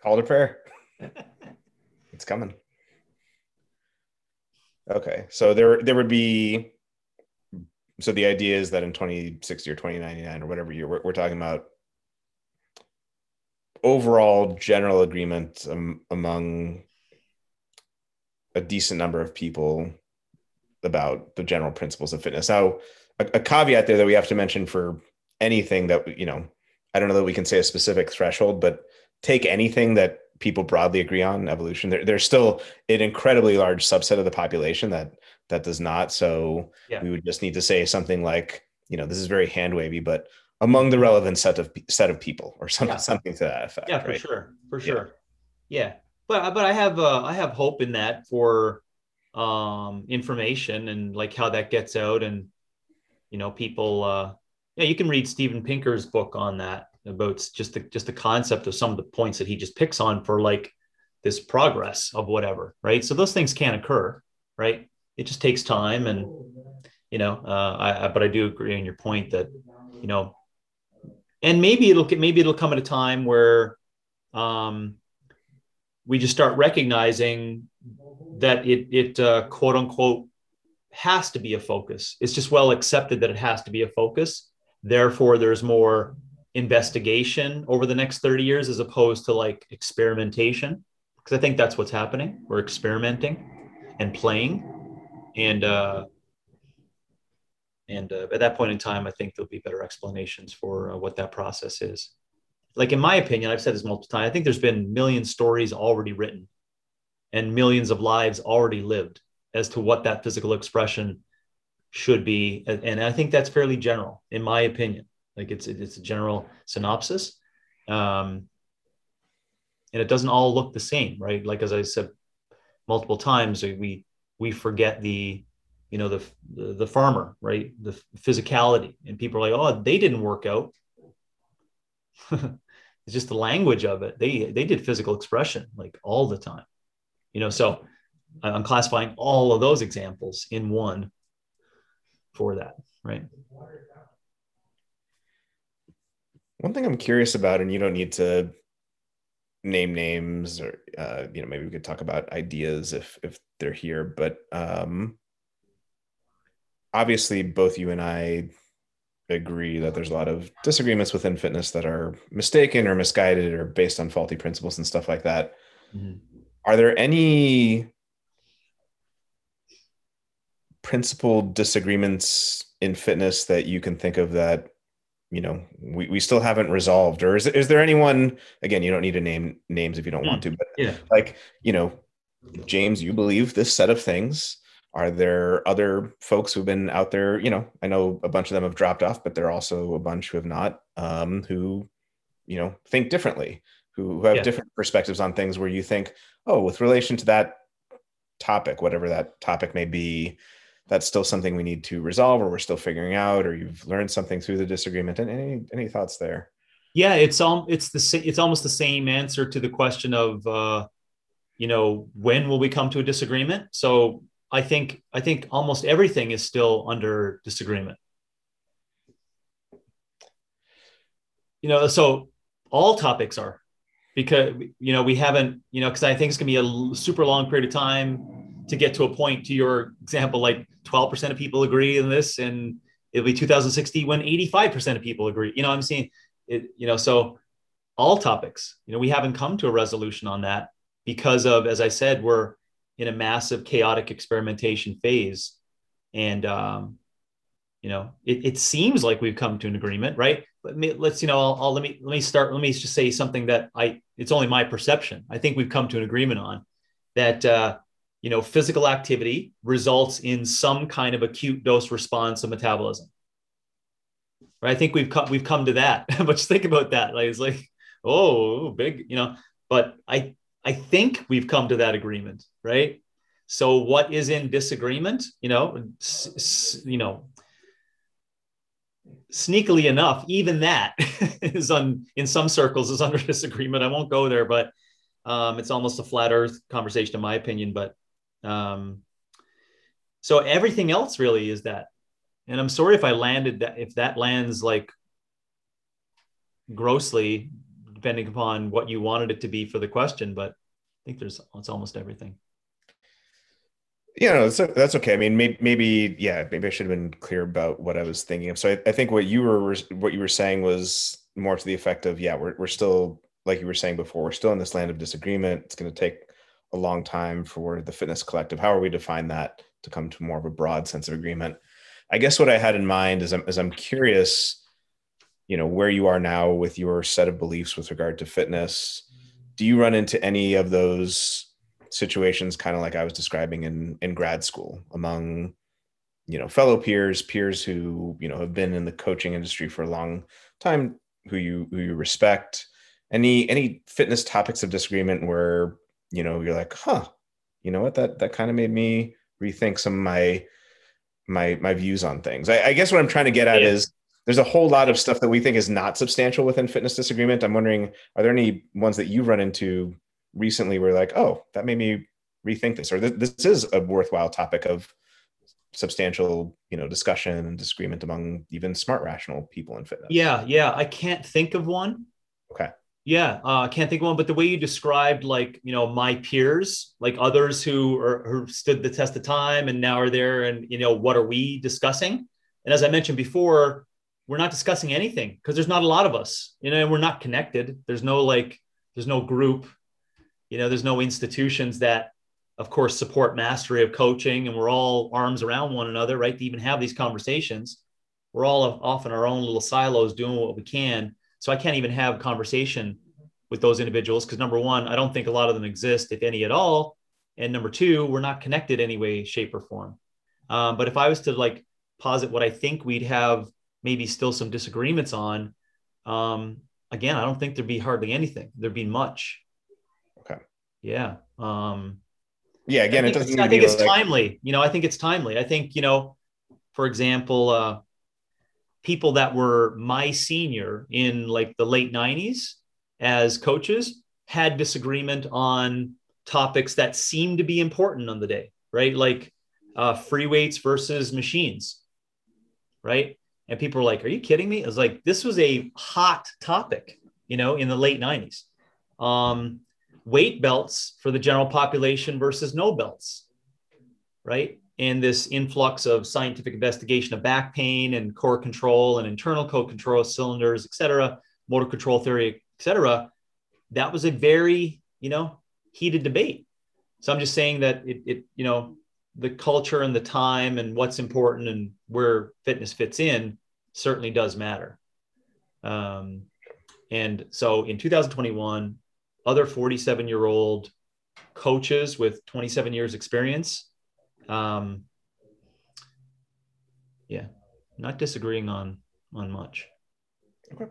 Call to prayer. it's coming. Okay, so there there would be. So the idea is that in 2060 or 2099 or whatever year we're, we're talking about overall general agreement um, among a decent number of people about the general principles of fitness. Now, a, a, caveat there that we have to mention for anything that you know, I don't know that we can say a specific threshold, but take anything that people broadly agree on evolution. There, there's still an incredibly large subset of the population that that does not. So yeah. we would just need to say something like, you know, this is very hand wavy, but among the relevant set of set of people, or something yeah. something to that effect. Yeah, for right? sure, for sure. Yeah. yeah, but but I have uh, I have hope in that for um, information and like how that gets out, and you know, people. Uh, yeah, you can read Steven Pinker's book on that about just the just the concept of some of the points that he just picks on for like this progress of whatever right? So those things can occur right? It just takes time and you know uh, I, I, but i do agree on your point that you know and maybe it'll get. maybe it'll come at a time where um, we just start recognizing that it it uh, quote unquote has to be a focus. It's just well accepted that it has to be a focus. Therefore there's more investigation over the next 30 years as opposed to like experimentation. Because i think that's what's happening. We're experimenting and playing. And uh and uh, at that point in time i think there'll be better explanations for uh, what that process is. Like in my opinion i've said this multiple times i think there's been million stories already written and millions of lives already lived as to what that physical expression should be. And i think that's fairly general in my opinion like it's it's a general synopsis, um, and it doesn't all look the same, right? Like as I said multiple times, we we forget the you know the the, the farmer, right? The physicality, and people are like, oh, they didn't work out. it's just the language of it. They they did physical expression like all the time, you know. So I'm classifying all of those examples in one for that, right? One thing I'm curious about, and you don't need to name names, or uh, you know, maybe we could talk about ideas if if they're here. But um, obviously, both you and I agree that there's a lot of disagreements within fitness that are mistaken or misguided or based on faulty principles and stuff like that. Mm-hmm. Are there any principled disagreements in fitness that you can think of that you know we, we still haven't resolved or is, is there anyone again you don't need to name names if you don't want to but yeah. like you know james you believe this set of things are there other folks who've been out there you know i know a bunch of them have dropped off but there are also a bunch who have not um, who you know think differently who, who have yeah. different perspectives on things where you think oh with relation to that topic whatever that topic may be that's still something we need to resolve or we're still figuring out or you've learned something through the disagreement. And any any thoughts there? Yeah it's all it's the it's almost the same answer to the question of uh you know when will we come to a disagreement? So i think i think almost everything is still under disagreement. You know so all topics are because you know we haven't you know because i think it's going to be a super long period of time to get to a point to your example, like 12% of people agree in this, and it'll be 2060 when 85% of people agree. You know, I'm seeing it, you know, so all topics, you know, we haven't come to a resolution on that. because of, as I said, we're in a massive chaotic experimentation phase. And, um, you know, it, it seems like we've come to an agreement, right? Let me, let's, you know, I'll, I'll let me, let me start, let me just say something that I, it's only my perception. I think we've come to an agreement on that, uh, you know, physical activity results in some kind of acute dose response of metabolism. Right. I think we've come, we've come to that, but just think about that. Like, it's like, oh, big, you know, but I, I think we've come to that agreement, right? So what is in disagreement? You know, s- you know, sneakily enough, even that is on in some circles is under disagreement. I won't go there, but um, it's almost a flat Earth conversation, in my opinion. But um, so everything else really is that, and I'm sorry if I landed that if that lands like grossly, depending upon what you wanted it to be for the question. But I think there's it's almost everything. Yeah, no, that's, that's okay. I mean, maybe, maybe, yeah, maybe I should have been clear about what I was thinking of. So I, I think what you were, what you were saying was more to the effect of, yeah, we're, we're still, like you were saying before, we're still in this land of disagreement. It's going to take a long time for the fitness collective. How are we define that to come to more of a broad sense of agreement? I guess what I had in mind is I'm, is I'm curious, you know, where you are now with your set of beliefs with regard to fitness. Do you run into any of those situations kind of like I was describing in in grad school among you know fellow peers peers who you know have been in the coaching industry for a long time who you who you respect any any fitness topics of disagreement where you know you're like huh you know what that that kind of made me rethink some of my my my views on things I, I guess what I'm trying to get at yeah. is there's a whole lot of stuff that we think is not substantial within fitness disagreement I'm wondering are there any ones that you've run into recently were like, oh, that made me rethink this, or this, this is a worthwhile topic of substantial, you know, discussion and disagreement among even smart, rational people in fitness. Yeah, yeah. I can't think of one. Okay. Yeah, uh, I can't think of one. But the way you described, like you know, my peers, like others who are who stood the test of time and now are there, and you know, what are we discussing? And as I mentioned before, we're not discussing anything because there's not a lot of us, you know, and we're not connected. There's no like, there's no group you know there's no institutions that of course support mastery of coaching and we're all arms around one another right to even have these conversations we're all off in our own little silos doing what we can so i can't even have conversation with those individuals because number one i don't think a lot of them exist if any at all and number two we're not connected any way shape or form um, but if i was to like posit what i think we'd have maybe still some disagreements on um, again i don't think there'd be hardly anything there'd be much Okay. yeah. Um, yeah. Again, it doesn't. I think it's like... timely. You know, I think it's timely. I think you know, for example, uh, people that were my senior in like the late '90s as coaches had disagreement on topics that seemed to be important on the day, right? Like uh, free weights versus machines, right? And people were like, "Are you kidding me?" It was like this was a hot topic, you know, in the late '90s. Um, weight belts for the general population versus no belts, right? And this influx of scientific investigation of back pain and core control and internal code control cylinders, et cetera, motor control theory, et cetera, that was a very, you know, heated debate. So I'm just saying that it, it you know, the culture and the time and what's important and where fitness fits in certainly does matter. Um, and so in 2021, other 47 year old coaches with 27 years experience. Um, yeah, not disagreeing on on much. Okay.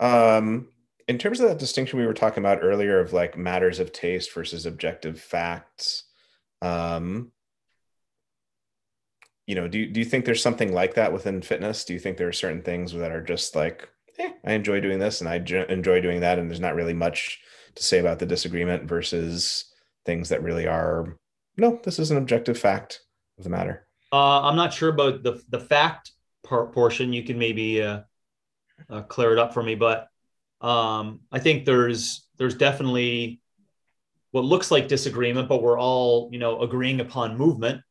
Um, in terms of that distinction we were talking about earlier of like matters of taste versus objective facts, um, you know, do do you think there's something like that within fitness? Do you think there are certain things that are just like eh, I enjoy doing this and I enjoy doing that. And there's not really much to say about the disagreement versus things that really are, no, this is an objective fact of the matter. Uh, I'm not sure about the, the fact portion. You can maybe uh, uh, clear it up for me, but um, I think there's, there's definitely what looks like disagreement, but we're all, you know, agreeing upon movement,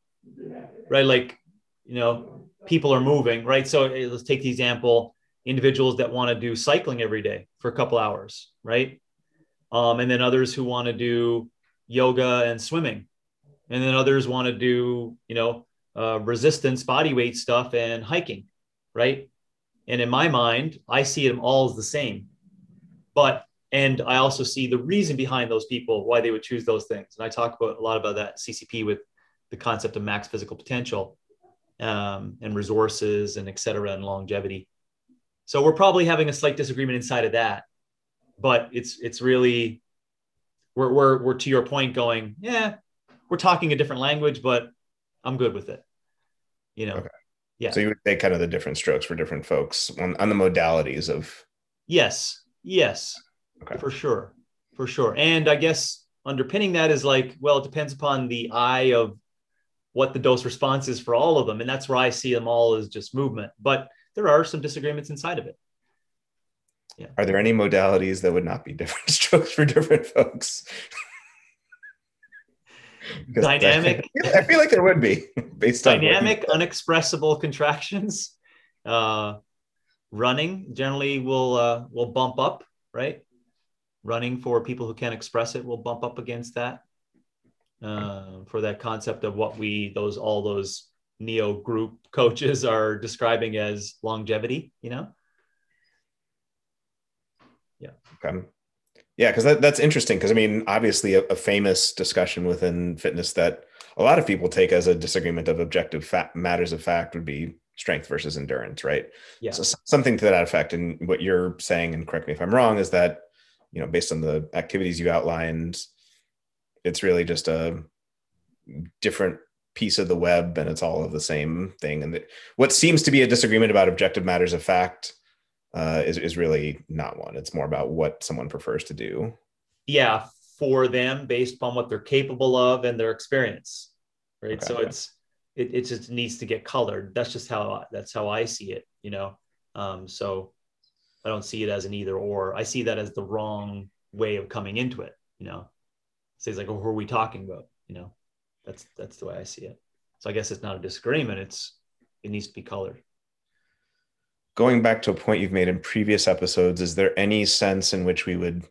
right? Like, you know, people are moving, right? So eh, let's take the example individuals that want to do cycling every day for a couple hours, right? Um, and then others who want to do yoga and swimming. And then others want to do, you know, uh, resistance, body weight stuff and hiking, right? And in my mind, I see them all as the same. But, and I also see the reason behind those people, why they would choose those things. And I talk about a lot about that CCP with the concept of max physical potential um, and resources and et cetera and longevity. So we're probably having a slight disagreement inside of that but it's it's really we're we're we're to your point going, yeah, we're talking a different language, but I'm good with it. You know. Okay. Yeah. So you would say kind of the different strokes for different folks on, on the modalities of Yes. Yes. Okay. For sure. For sure. And I guess underpinning that is like, well, it depends upon the eye of what the dose response is for all of them. And that's where I see them all as just movement. But there are some disagreements inside of it. Yeah. Are there any modalities that would not be different strokes for different folks? dynamic. I feel, I feel, like there would be based on dynamic, unexpressible contractions. Uh, running generally will uh, will bump up, right? Running for people who can't express it will bump up against that. Uh, for that concept of what we those all those neo group coaches are describing as longevity, you know. Yeah. Okay. Yeah, because that, that's interesting. Because I mean, obviously, a, a, famous discussion within fitness that a lot of people take as a disagreement of objective fa- matters of fact would be strength versus endurance, right? Yeah. So something to that effect. And what you're saying, and correct me if I'm wrong, is that you know, based on the activities you outlined, it's really just a different piece of the web, and it's all of the same thing. And the, what seems to be a disagreement about objective matters of fact uh, is, is really not one. It's more about what someone prefers to do. Yeah, for them based upon what they're capable of and their experience. Right. Okay, so it's it, it just needs to get colored. That's just how that's how I see it, you know. Um, so I don't see it as an either or. I see that as the wrong way of coming into it, you know. So it's like, oh, who are we talking about? You know, that's that's the way I see it. So I guess it's not a disagreement. It's it needs to be colored going back to a point you've made in previous episodes, is there any sense in which we would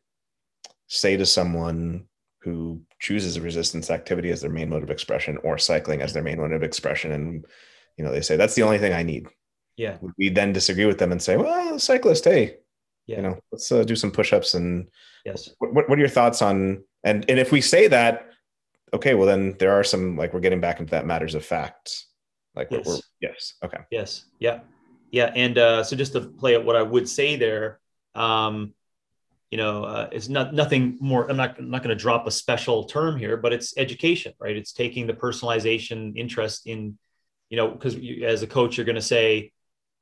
say to someone who chooses a resistance activity as their main mode of expression or cycling as their main mode of expression and you know they say that's the only thing i need. Yeah. Would we then disagree with them and say well cyclist hey yeah. you know let's uh, do some push-ups and yes. what, what are your thoughts on and and if we say that okay well then there are some like we're getting back into that matters of fact like yes, we're, we're, yes okay. Yes. Yeah yeah, and uh, so just to play out what I would say there, um, you know, uh, it's not nothing more. I'm not I'm not going to drop a special term here, but it's education, right? It's taking the personalization interest in, you know, because as a coach, you're going to say,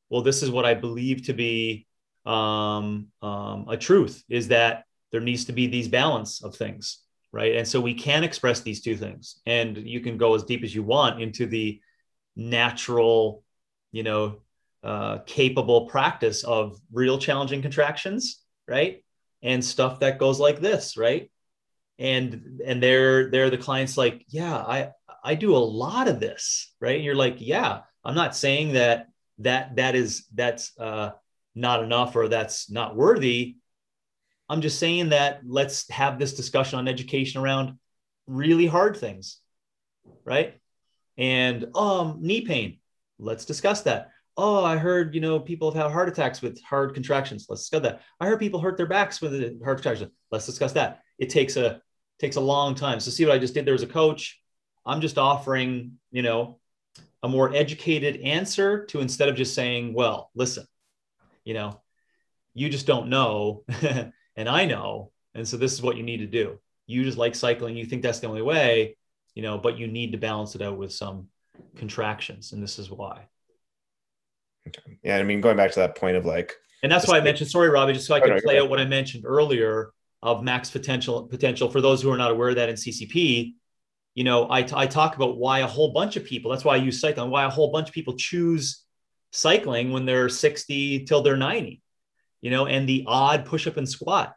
well, this is what I believe to be um, um, a truth is that there needs to be these balance of things, right? And so we can express these two things, and you can go as deep as you want into the natural, you know, uh, capable practice of real challenging contractions, right? And stuff that goes like this, right? And and they're they're the clients like, yeah, I I do a lot of this, right? And you're like, yeah, I'm not saying that that that is that's uh, not enough or that's not worthy. I'm just saying that let's have this discussion on education around really hard things, right? And um, knee pain. Let's discuss that oh, I heard, you know, people have had heart attacks with hard contractions. Let's discuss that. I heard people hurt their backs with hard contractions. Let's discuss that. It takes a takes a long time. So see what I just did there as a coach. I'm just offering, you know, a more educated answer to instead of just saying, well, listen, you know, you just don't know. and I know. And so this is what you need to do. You just like cycling. You think that's the only way, you know, but you need to balance it out with some contractions. And this is why. Okay. Yeah, I mean, going back to that point of like, and that's why I mentioned. Sorry, Robbie, just so I oh, could play out what I mentioned earlier of max potential. Potential for those who are not aware of that in CCP, you know, I, I talk about why a whole bunch of people. That's why I use cycling. Why a whole bunch of people choose cycling when they're 60 till they're 90, you know, and the odd push up and squat.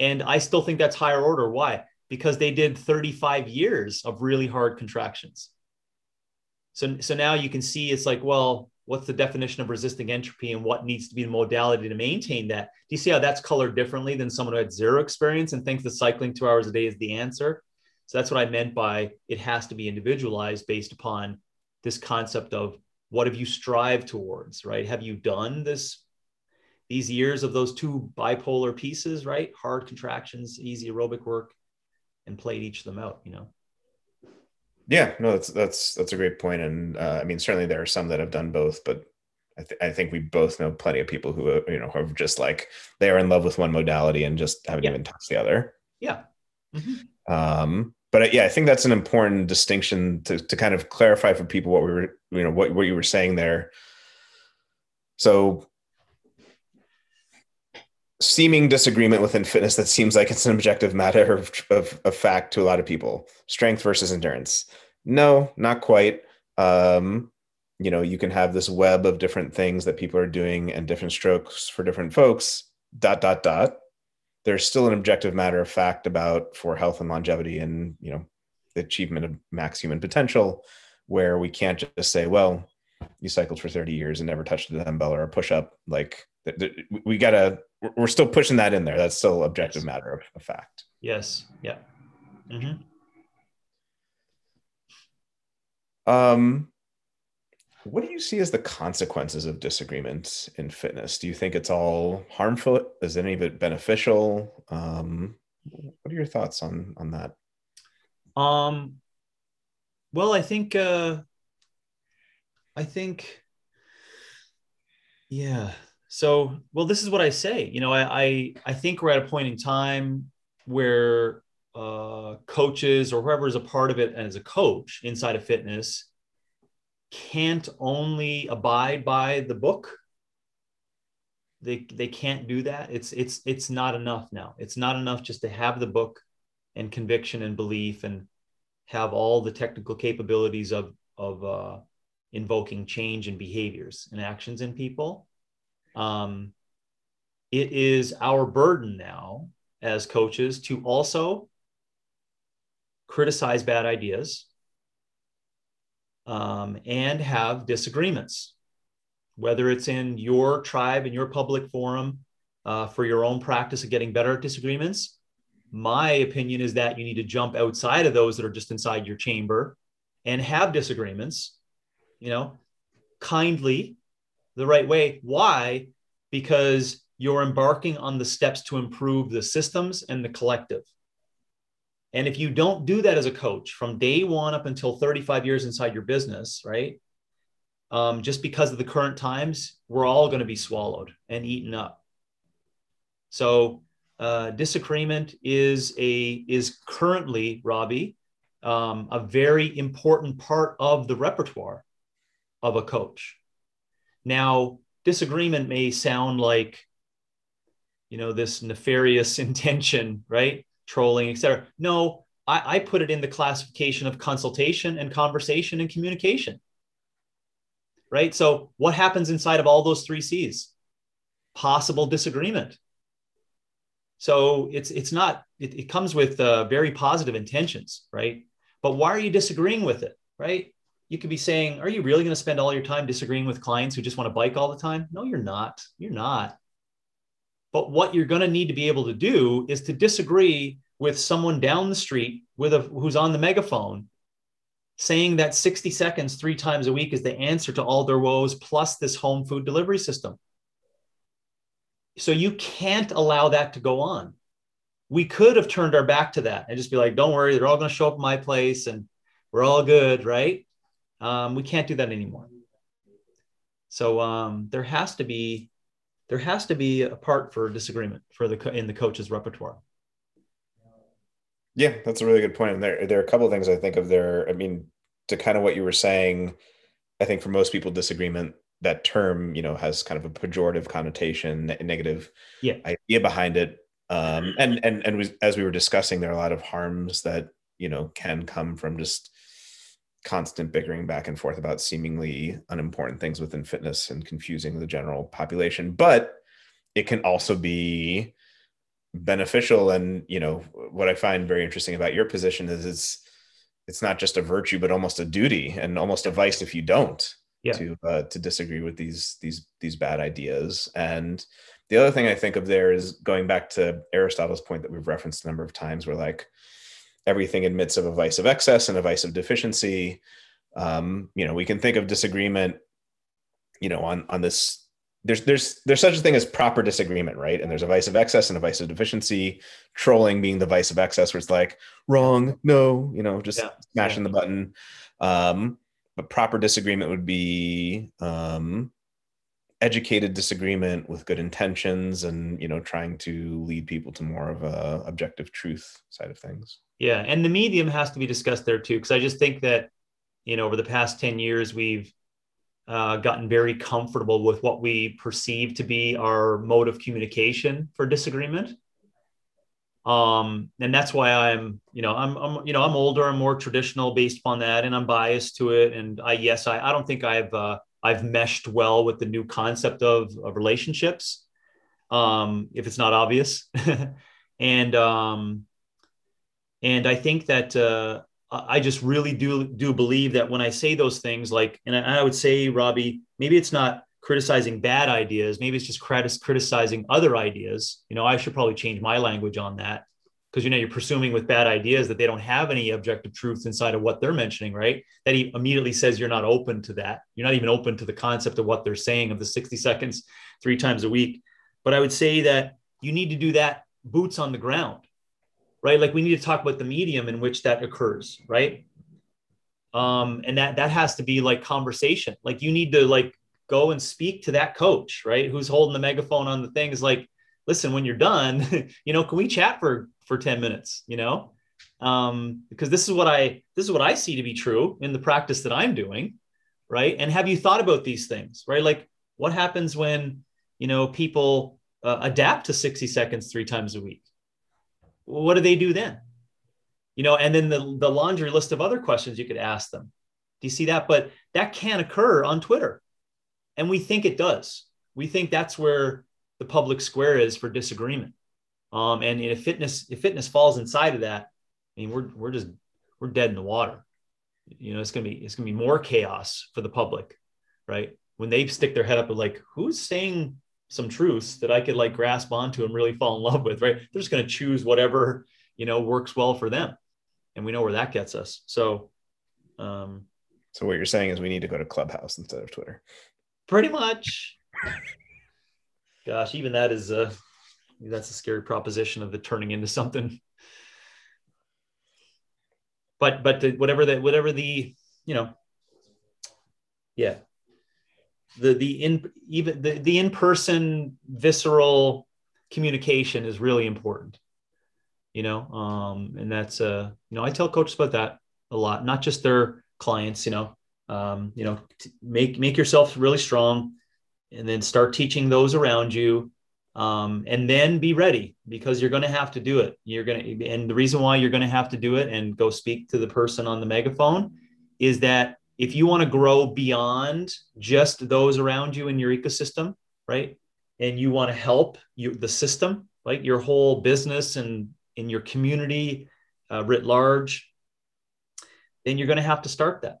And I still think that's higher order. Why? Because they did 35 years of really hard contractions. So, so now you can see it's like, well, what's the definition of resisting entropy and what needs to be the modality to maintain that? Do you see how that's colored differently than someone who had zero experience and thinks that cycling two hours a day is the answer? So that's what i meant by it has to be individualized based upon this concept of what have you strived towards right? Have you done this these years of those two bipolar pieces right? Hard contractions easy aerobic work and played each of them out you know yeah, no, that's that's that's a great point, and uh, I mean certainly there are some that have done both, but I, th- I, think we both know plenty of people who uh, you know who are just like they are in love with one modality and just haven't yeah. even touched the other. Yeah. Mm-hmm. Um, but uh, yeah, I think that's an important distinction to to kind of clarify for people what we were you know what what you were saying there. So seeming disagreement within fitness that seems like it's an objective matter of, of, of, fact to a lot of people. Strength versus endurance. No not quite. Um, you know you can have this web of different things that people are doing and different strokes for different folks dot dot dot. There's still an objective matter of fact about for health and longevity and you know the achievement of max human potential where we can't just say well you cycled for 30 years and never touched a dumbbell or a push-up. Like we gotta we're still pushing that in there. That's still objective yes. matter of, of, fact. Yes. Yeah. Mm-hmm. um what do you see as the consequences of disagreement in fitness? Do you think it's all harmful? Is any of it beneficial? Um what are your thoughts on on that? Um well i think uh i think yeah so well this is what i say you know i i, I think we're at a point in time where uh, coaches or whoever is a part of it as a coach inside of fitness can't only abide by the book. They they can't do that. It's it's it's not enough now. It's not enough just to have the book and conviction and belief and have all the technical capabilities of of uh, invoking change in behaviors and actions in people um, it is our burden now as coaches to also criticize bad ideas um, and have disagreements, whether it's in your tribe, in your public forum, uh, for your own practice of getting better at disagreements. My opinion is that you need to jump outside of those that are just inside your chamber and have disagreements, you know, kindly the right way. Why? Because you're embarking on the steps to improve the systems and the collective. And if you don't do that as a coach from day one up until 35 years inside your business, right? Um, just because of the current times, we're all going to be swallowed and eaten up. So uh, disagreement is a is currently Robbie um, a very important part of the repertoire of a coach. Now, disagreement may sound like, you know, this nefarious intention, right? Trolling, etc. No, I, I put it in the classification of consultation and conversation and communication. Right. So, what happens inside of all those three C's? Possible disagreement. So it's it's not it, it comes with uh, very positive intentions, right? But why are you disagreeing with it, right? You could be saying, Are you really going to spend all your time disagreeing with clients who just want to bike all the time? No, you're not. You're not. But what you're going to need to be able to do is to disagree with someone down the street with a who's on the megaphone saying that 60 seconds three times a week is the answer to all their woes plus this home food delivery system. So you can't allow that to go on. We could have turned our back to that and just be like, don't worry, they're all going to show up at my place and we're all good, right? Um, we can't do that anymore. So um, there has to be there has to be a part for disagreement for the in the coach's repertoire. Yeah, that's a really good point. And there there are a couple of things I think of there. I mean, to kind of what you were saying, I think for most people, disagreement that term you know has kind of a pejorative connotation, negative yeah. idea behind it. Um, and and and we, as we were discussing, there are a lot of harms that you know can come from just constant bickering back and forth about seemingly unimportant things within fitness and confusing the general population but it can also be beneficial and you know what i find very interesting about your position is it's it's not just a virtue but almost a duty and almost a vice if you don't yeah. to uh, to disagree with these these these bad ideas. And the other thing I think of there is going back to Aristotle's point that we've referenced a number of times, where like everything admits of a vice of excess and a vice of deficiency. Um, you know, we can think of disagreement, you know, on on this. There's there's there's such a thing as proper disagreement, right? And there's a vice of excess and a vice of deficiency. Trolling being the vice of excess, where it's like wrong, no, you know, just Yeah. smashing the button. Um, but proper disagreement would be um, educated disagreement with good intentions and you know trying to lead people to more of a objective truth side of things Yeah, and the medium has to be discussed there too, because I just think that you know over the past ten years we've uh, gotten very comfortable with what we perceive to be our mode of communication for disagreement. Um, and that's why I'm, you know, I'm, I'm, you know, I'm older, I'm more traditional based upon that, and I'm biased to it. And I, yes, I, I don't think I've, uh, I've meshed well with the new concept of, of relationships, um, if it's not obvious. and, um, and I think that uh, I just really do do believe that when I say those things, like, and I, I would say, Robbie, maybe it's not criticizing bad ideas, maybe it's just criticizing other ideas. You know, I should probably change my language on that because you know you're presuming with bad ideas that they don't have any objective truth inside of what they're mentioning, right? That he immediately says you're not open to that. You're not even open to the concept of what they're saying of the 60 seconds three times a week. But I would say that you need to do that boots on the ground right? Like we need to talk about the medium in which that occurs, right? Um, and that that has to be like conversation. Like you need to like go and speak to that coach, right? Who's holding the megaphone on the thing is like, listen, when you're done, you know, can we chat for for 10 minutes, you know? Um, because this is what I this is what I see to be true in the practice that I'm doing, right? And have you thought about these things, right? Like what happens when, you know, people uh, adapt to 60 seconds three times a week? What do they do then? You know, and then the, the laundry list of other questions you could ask them. Do you see that? But that can occur on Twitter. And we think it does. We think that's where the public square is for disagreement. Um, and if fitness, if fitness falls inside of that, I mean, we're, we're just, we're dead in the water. You know, it's going to be, it's going to be more chaos for the public, right? When they stick their head up with like, who's saying some truths that I could like grasp onto and really fall in love with, right? They're just going to choose whatever, you know, works well for them. And we know where that gets us. So, um, so what you're saying is we need to go to Clubhouse instead of Twitter. Pretty much. Gosh, even that is a that's a scary proposition of the turning into something. But but the, whatever the whatever the you know, yeah, the the in even the, the in-person visceral communication is really important you know um and that's uh you know i tell coaches about that a lot not just their clients you know um you know make make yourself really strong and then start teaching those around you um, and then be ready because you're going to have to do it. You're going to and the reason why you're going to have to do it and go speak to the person on the megaphone is that if you want to grow beyond just those around you in your ecosystem, right? And you want to help you the system, like your whole business and in your community uh, writ large, then you're going to have to start that.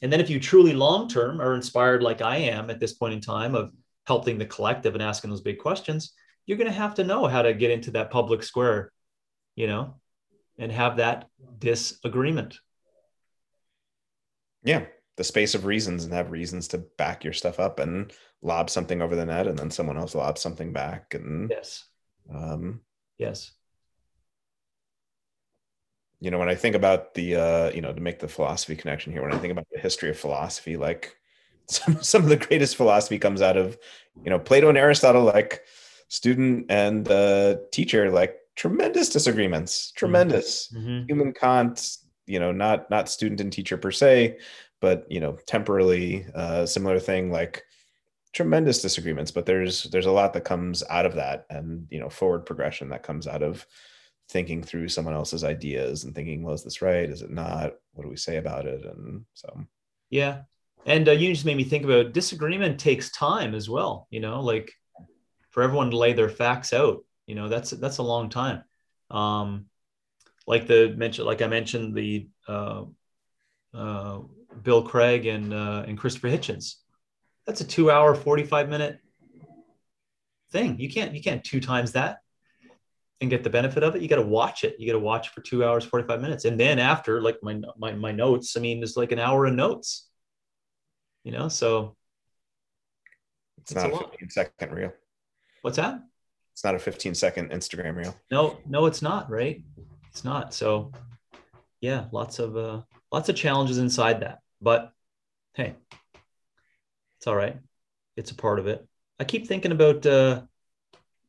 And then if you truly long term are inspired, like I am at this point in time, of helping the collective and asking those big questions, you're going to have to know how to get into that public square, you know, and have that disagreement. Yeah, the space of reasons and have reasons to back your stuff up and lob something over the net and then someone else lobs something back and yes. um yes. you know when i think about the uh you know to make the philosophy connection here when i think about the history of philosophy like some, some of the greatest philosophy comes out of you know plato and aristotle like student and uh teacher like tremendous disagreements tremendous. Mm-hmm. human kant you know not not student and teacher per se but you know temporally uh similar thing like tremendous disagreements but there's there's a lot that comes out of that and you know forward progression that comes out of thinking through someone else's ideas and thinking well is this right? Is it not? What do we say about it? And so. Yeah. And uh, you just made me think about disagreement takes time as well you know like for everyone to lay their facts out you know that's that's a long time. Um like the mention like i mentioned the uh, uh Bill Craig and uh, and Christopher Hitchens. That's a two hour, 45 minute thing. You can't you can't two times that and get the benefit of it. You got to watch it. You got to watch for two hours, 45 minutes. And then after like my, my, my notes, I mean, there's like an hour of notes, you know? So it's, it's not a, a 15 second reel. What's that? It's not a 15 second Instagram reel. No, no, it's not right. It's not. So yeah, lots of, uh, lots of challenges inside that, but Hey, it's all right. It's a part of it. I keep thinking about, uh,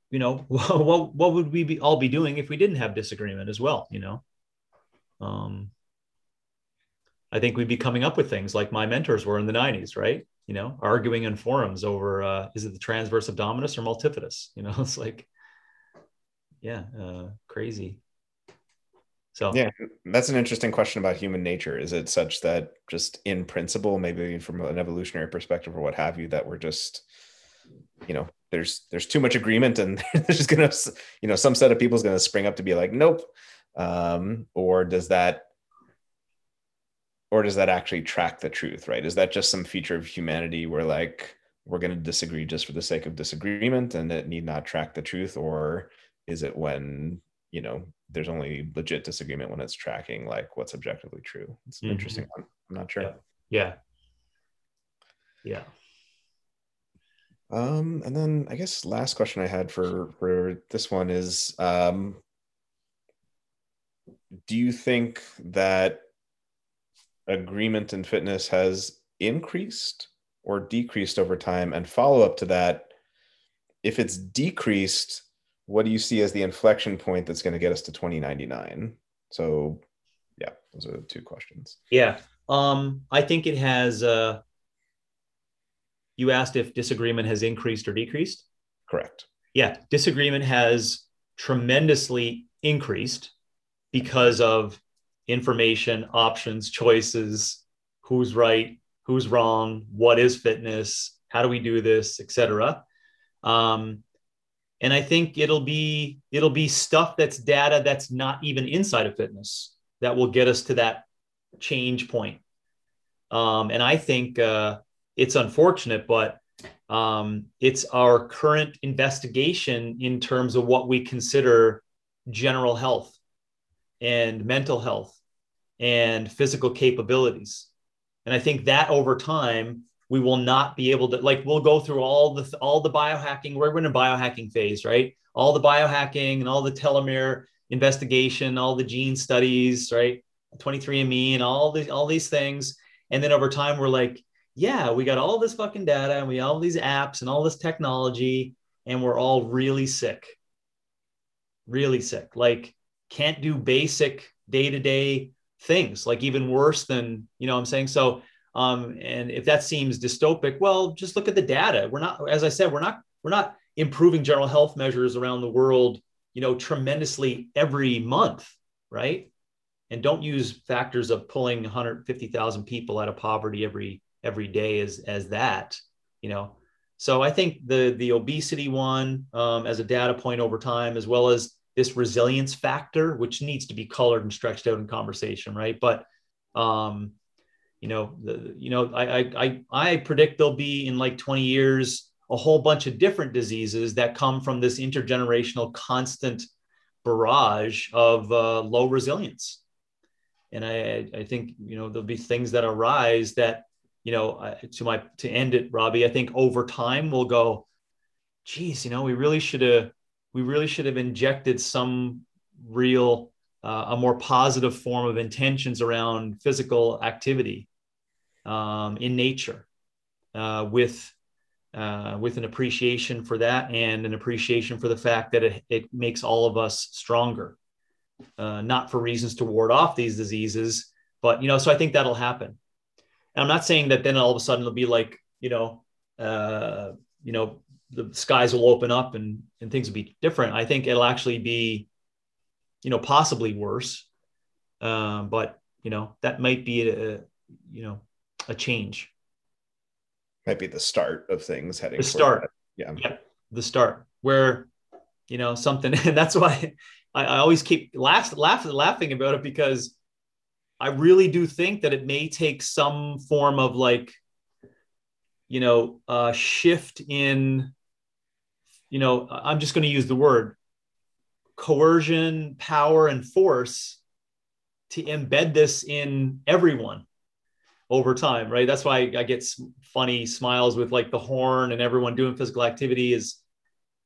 you know, what what would we be all be doing if we didn't have disagreement as well? You know, um, I think we'd be coming up with things like my mentors were in the '90s, right? You know, arguing in forums over uh, is it the transverse abdominis or multifidus? You know, it's like, yeah, uh, crazy. So yeah, that's an interesting question about human nature. Is it such that just in principle, maybe from an evolutionary perspective or what have you, that we're just, you know, there's there's too much agreement and there's just gonna, you know, some set of people is gonna spring up to be like, nope, um, or does that, or does that actually track the truth? Right? Is that just some feature of humanity where like we're gonna disagree just for the sake of disagreement and it need not track the truth, or is it when you know there's only legit disagreement when it's tracking like what's objectively true. It's an mm-hmm. interesting one. I'm not sure. Yeah. yeah. Yeah. Um and then i guess last question i had for for this one is um do you think that agreement in fitness has increased or decreased over time? And follow up to that if it's decreased what do you see as the inflection point that's going to get us to 2099 so yeah those are the two questions. Yeah um i think it has uh you asked if disagreement has increased or decreased? Correct. Yeah disagreement has tremendously increased because of information options choices who's right who's wrong what is fitness how do we do this etc um, and i think it'll be it'll be stuff that's data that's not even inside of fitness that will get us to that change point. Um, and i think uh, it's unfortunate but um, it's our current investigation in terms of what we consider general health and mental health and physical capabilities. And i think that over time we will not be able to like we'll go through all the all the biohacking. We're in a biohacking phase right? All the biohacking and all the telomere investigation all the gene studies right? 23andme and all these all these things. And then over time we're like yeah we got all this fucking data and we all these apps and all this technology and we're all really sick. Really sick. Like can't do basic day-to-day things like even worse than you know i'm saying? So um, and if that seems dystopic, well, just look at the data. We're not, as I said, we're not we're not improving general health measures around the world, you know, tremendously every month, right? And don't use factors of pulling 150,000 people out of poverty every every day as as that, you know. So I think the the obesity one um, as a data point over time, as well as this resilience factor, which needs to be colored and stretched out in conversation, right? But um, you know, the, you know, I, I, I predict there'll be in like 20 years a whole bunch of different diseases that come from this intergenerational constant barrage of uh, low resilience. And I, I think, you know, there'll be things that arise that, you know, to my, to end it, Robbie, I think over time we'll go, geez, you know, we really should have, we really should have injected some real, uh, a more positive form of intentions around physical activity um, in nature uh, with uh, with an appreciation for that and an appreciation for the fact that it, it makes all of us stronger. Uh, not for reasons to ward off these diseases but you know so i think that'll happen. And i'm not saying that then all of a sudden it'll be like you know uh, you know the skies will open up and and things will be different. I think it'll actually be you know possibly worse. Um, but you know that might be a, you know a change. Might be the start of things heading. The start. Yeah. yeah. The start where, you know, something, and that's why I, I always keep laugh, laugh, laughing about it because I really do think that it may take some form of like, you know, uh, shift in, you know, I'm just going to use the word coercion, power, and force to embed this in everyone over time, right? That's why I get funny smiles with like the Korn and everyone doing physical activity is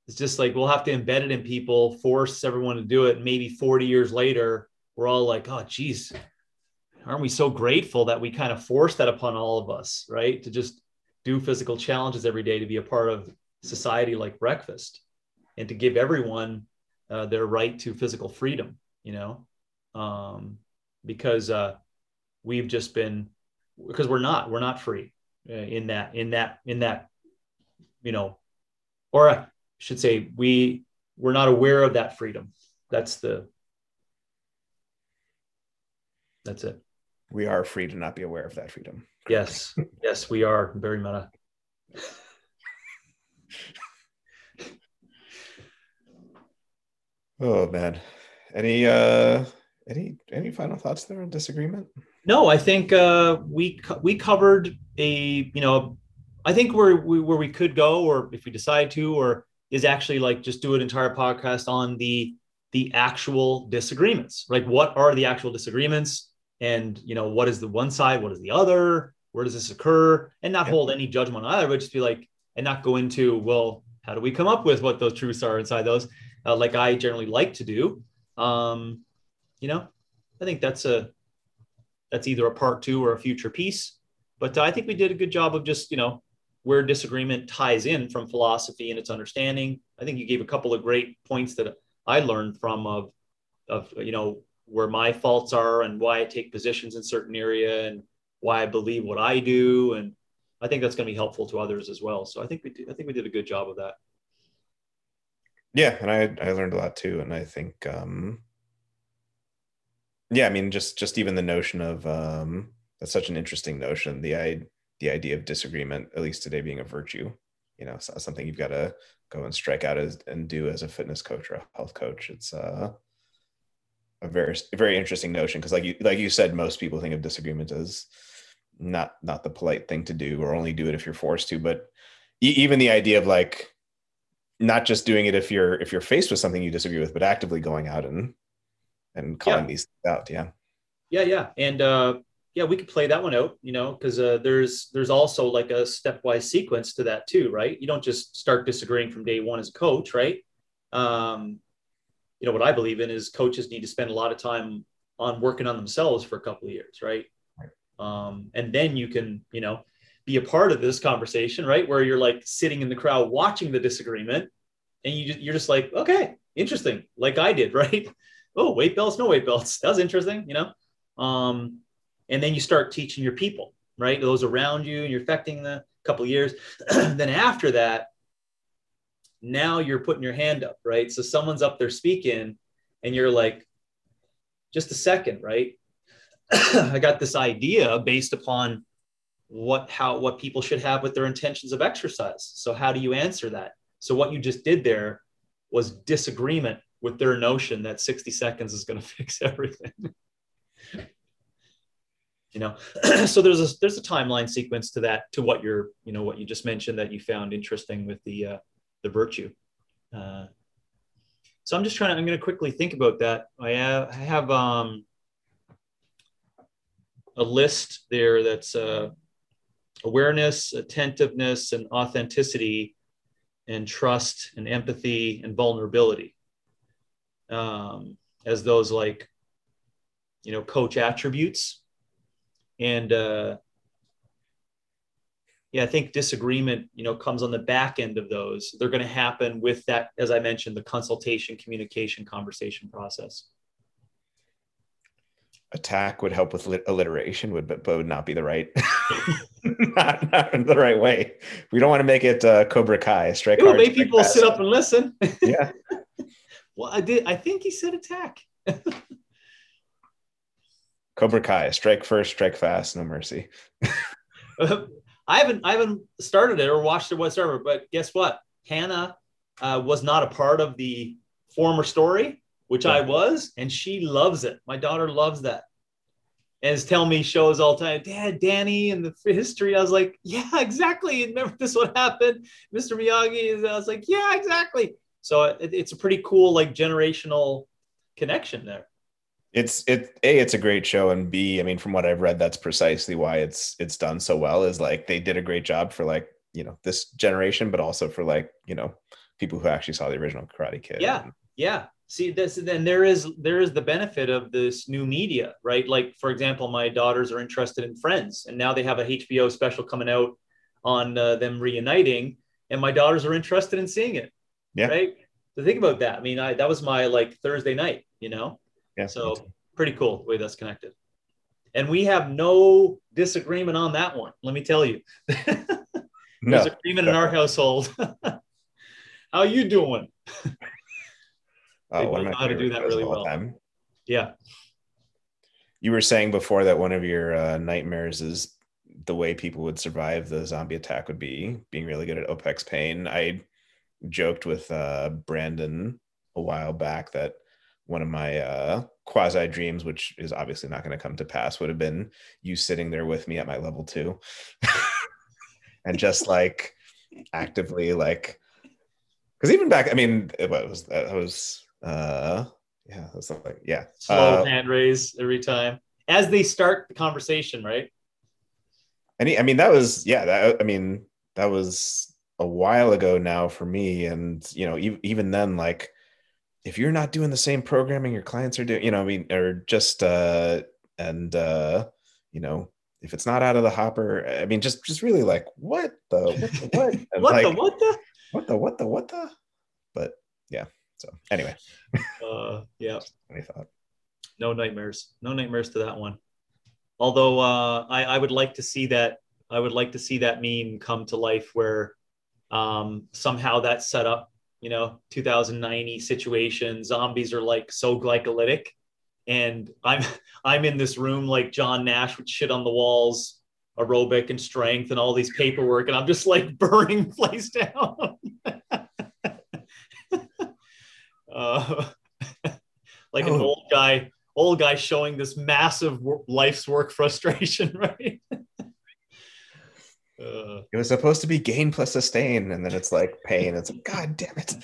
it's just like we'll have to embed it in people, force everyone to do it. Maybe 40 years later, we're all like, oh, geez, aren't we so grateful that we kind of force that upon all of us, right? To just do physical challenges every day to be a part of society like breakfast and to give everyone uh, their right to physical freedom, you know, um, because uh, we've just been because we're not we're not free uh, in that in that in that you know or I should say we we're not aware of that freedom. That's the that's it. We are free to not be aware of that freedom. Yes yes we are very meta. Oh man. Any uh any any final thoughts there on disagreement no, I think uh, we we covered a you know, I think where we where we could go, or if we decide to, or is actually like just do an entire podcast on the the actual disagreements. Like, what are the actual disagreements, and you know, what is the one side, what is the other, where does this occur, and not hold any judgment on either, but just be like, and not go into well, how do we come up with what those truths are inside those, uh, like I generally like to do. Um, you know, I think that's a that's either a part two or a future piece. But I think we did a good job of just, you know, where disagreement ties in from philosophy and its understanding. I think you gave a couple of great points that I learned from of, of you know, where my faults are and why I take positions in certain area and why I believe what I do. And I think that's going to be helpful to others as well. So I think we did, I think we did a good job of that. Yeah. And I, I learned a lot too. And I think, um, yeah i mean just just even the notion of um that's such an interesting notion the i the idea of disagreement at least today being a virtue you know something you've got to go and strike out as and do as a fitness coach or a health coach. It's uh a very very interesting notion because like you like you said most people think of disagreement as not not the polite thing to do or only do it if you're forced to but even the idea of like not just doing it if you're if you're faced with something you disagree with but actively going out and and calling yeah. these out. Yeah. Yeah, yeah, and uh, yeah, we could play that one out, you know, because uh, there's there's also like a stepwise sequence to that too, right? You don't just start disagreeing from day one as a coach, right? Um, you know what I believe in is coaches need to spend a lot of time on working on themselves for a couple of years, right? right. Um, and then you can, you know, be a part of this conversation, right? Where you're like sitting in the crowd watching the disagreement, and you just, you're just like, okay, interesting, like I did, right? Oh, weight belts, no weight belts. That was interesting, you know? Um, and then you start teaching your people, right? Those around you, and you're affecting the couple years. then after that, now you're putting your hand up, right? So someone's up there speaking, and you're like, just a second, right? I got this idea based upon what how what people should have with their intentions of exercise. So how do you answer that? So what you just did there was disagreement with their notion that 60 seconds is going to fix everything. you know, so there's a there's a timeline sequence to that to what you're you know what you just mentioned that you found interesting with the uh, the virtue. Uh, so I'm just trying to I'm going to quickly think about that. I have, I have um, a list there that's uh, awareness, attentiveness, and authenticity, and trust, and empathy, and vulnerability um, as those like you know coach attributes. And uh, yeah i think disagreement you know comes on the back end of those. They're going to happen with that as i mentioned the consultation communication conversation process. Attack would help with alliteration would but, but would not be the right not, not the right way. We don't want to make it uh, cobra kai strike it will make people sit up and listen. Yeah well, I did. I think he said attack. Cobra Kai, strike first, strike fast, no mercy. I haven't, I haven't started it or watched it whatsoever. But guess what? Hannah uh, was not a part of the former story, which yeah. I was, and she loves it. My daughter loves that. and is telling me shows all the time, Dad, Danny, and the history. I was like, yeah, exactly. Remember this what happened, Mr. Miyagi? Is I was like, yeah, exactly. So it, it's a pretty cool like generational connection there. It's it a it's a great show and b I mean from what I've read that's precisely why it's it's done so well is like they did a great job for like you know this generation but also for like you know people who actually saw the original Karate Kid. Yeah, yeah. See this, then there is there is the benefit of this new media, right? Like for example, my daughters are interested in Friends, and now they have a HBO special coming out on uh, them reuniting, and my daughters are interested in seeing it. Yeah. Right. So think about that. I mean, I, that was my like Thursday night, you know. Yeah. So pretty cool the way that's connected. And we have no disagreement on that one. Let me tell you. No, There's agreement in our household. How you doing? they one both of my know how to do that really well. time. Yeah. You were saying before that one of your uh, nightmares is the way people would survive the zombie attack would be being really good at OPEX pain. I joked with uh, Brandon a while back that one of my uh, quasi dreams, which is obviously not going to come to pass, would have been you sitting there with me at my level two and just like actively like because even back, I mean, it was that was uh yeah, it was like yeah, Slow uh, hand raise every time as they start the conversation, right? And he, I mean, that was yeah. That I mean, that was a while ago now for me. And you know, even, even then, like, if you're not doing the same programming your clients are doing, you know, I mean, or just uh, and uh, you know, if it's not out of the hopper, I mean, just just really like, what the what the what, what the what the? what the what the what the? But yeah. So anyway, Uh, yeah. I thought no nightmares no nightmares to that one although uh, I, I would like to see that i would like to see that meme come to life where um, somehow that set up you know 2090 situation. Zombies are like so glycolytic. And i'm i'm in this room like john nash with shit on the walls aerobic and strength and all these paperwork and i'm just like burning place down. Uh, like an Oh. old guy old guy showing this massive life's work frustration right uh, it was supposed to be gain plus sustain, and then it's like pain. It's like, God damn it.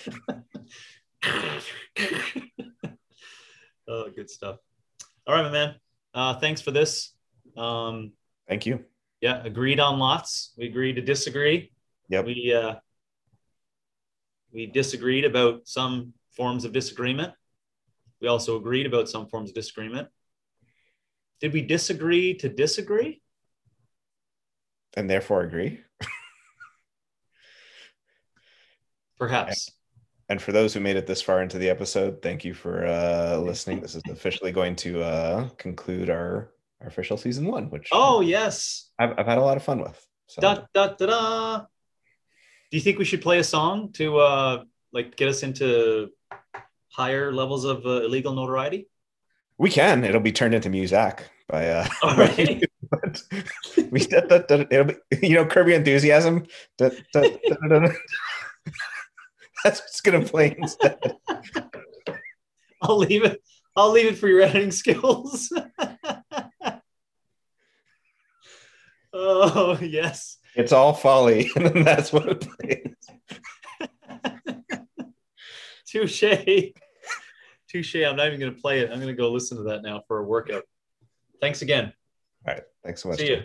oh good stuff all right my man uh, thanks for this um, Thank you. yeah agreed on lots we agreed to disagree Yep. we uh, we disagreed about some forms of disagreement we also agreed about some forms of disagreement did we disagree to disagree And therefore agree. perhaps And for those who made it this far into the episode, thank you for uh, listening. This is officially going to uh, conclude our, our official season one, which oh yes I've, I've had a lot of fun with. So da, da, da, da. do you think we should play a song to uh like get us into higher levels of uh, illegal notoriety we can. It'll be turned into music by uh, all right we da, da, da, it'll be, you know Curb Your Enthusiasm. That's what's gonna play instead. i'll leave it i'll leave it for your editing skills. Oh yes. It's all folly, and that's what it plays. touche. Touche i'm not even going to play it. I'm going to go listen to that now for a workout. Thanks again All right. Thanks so much. see you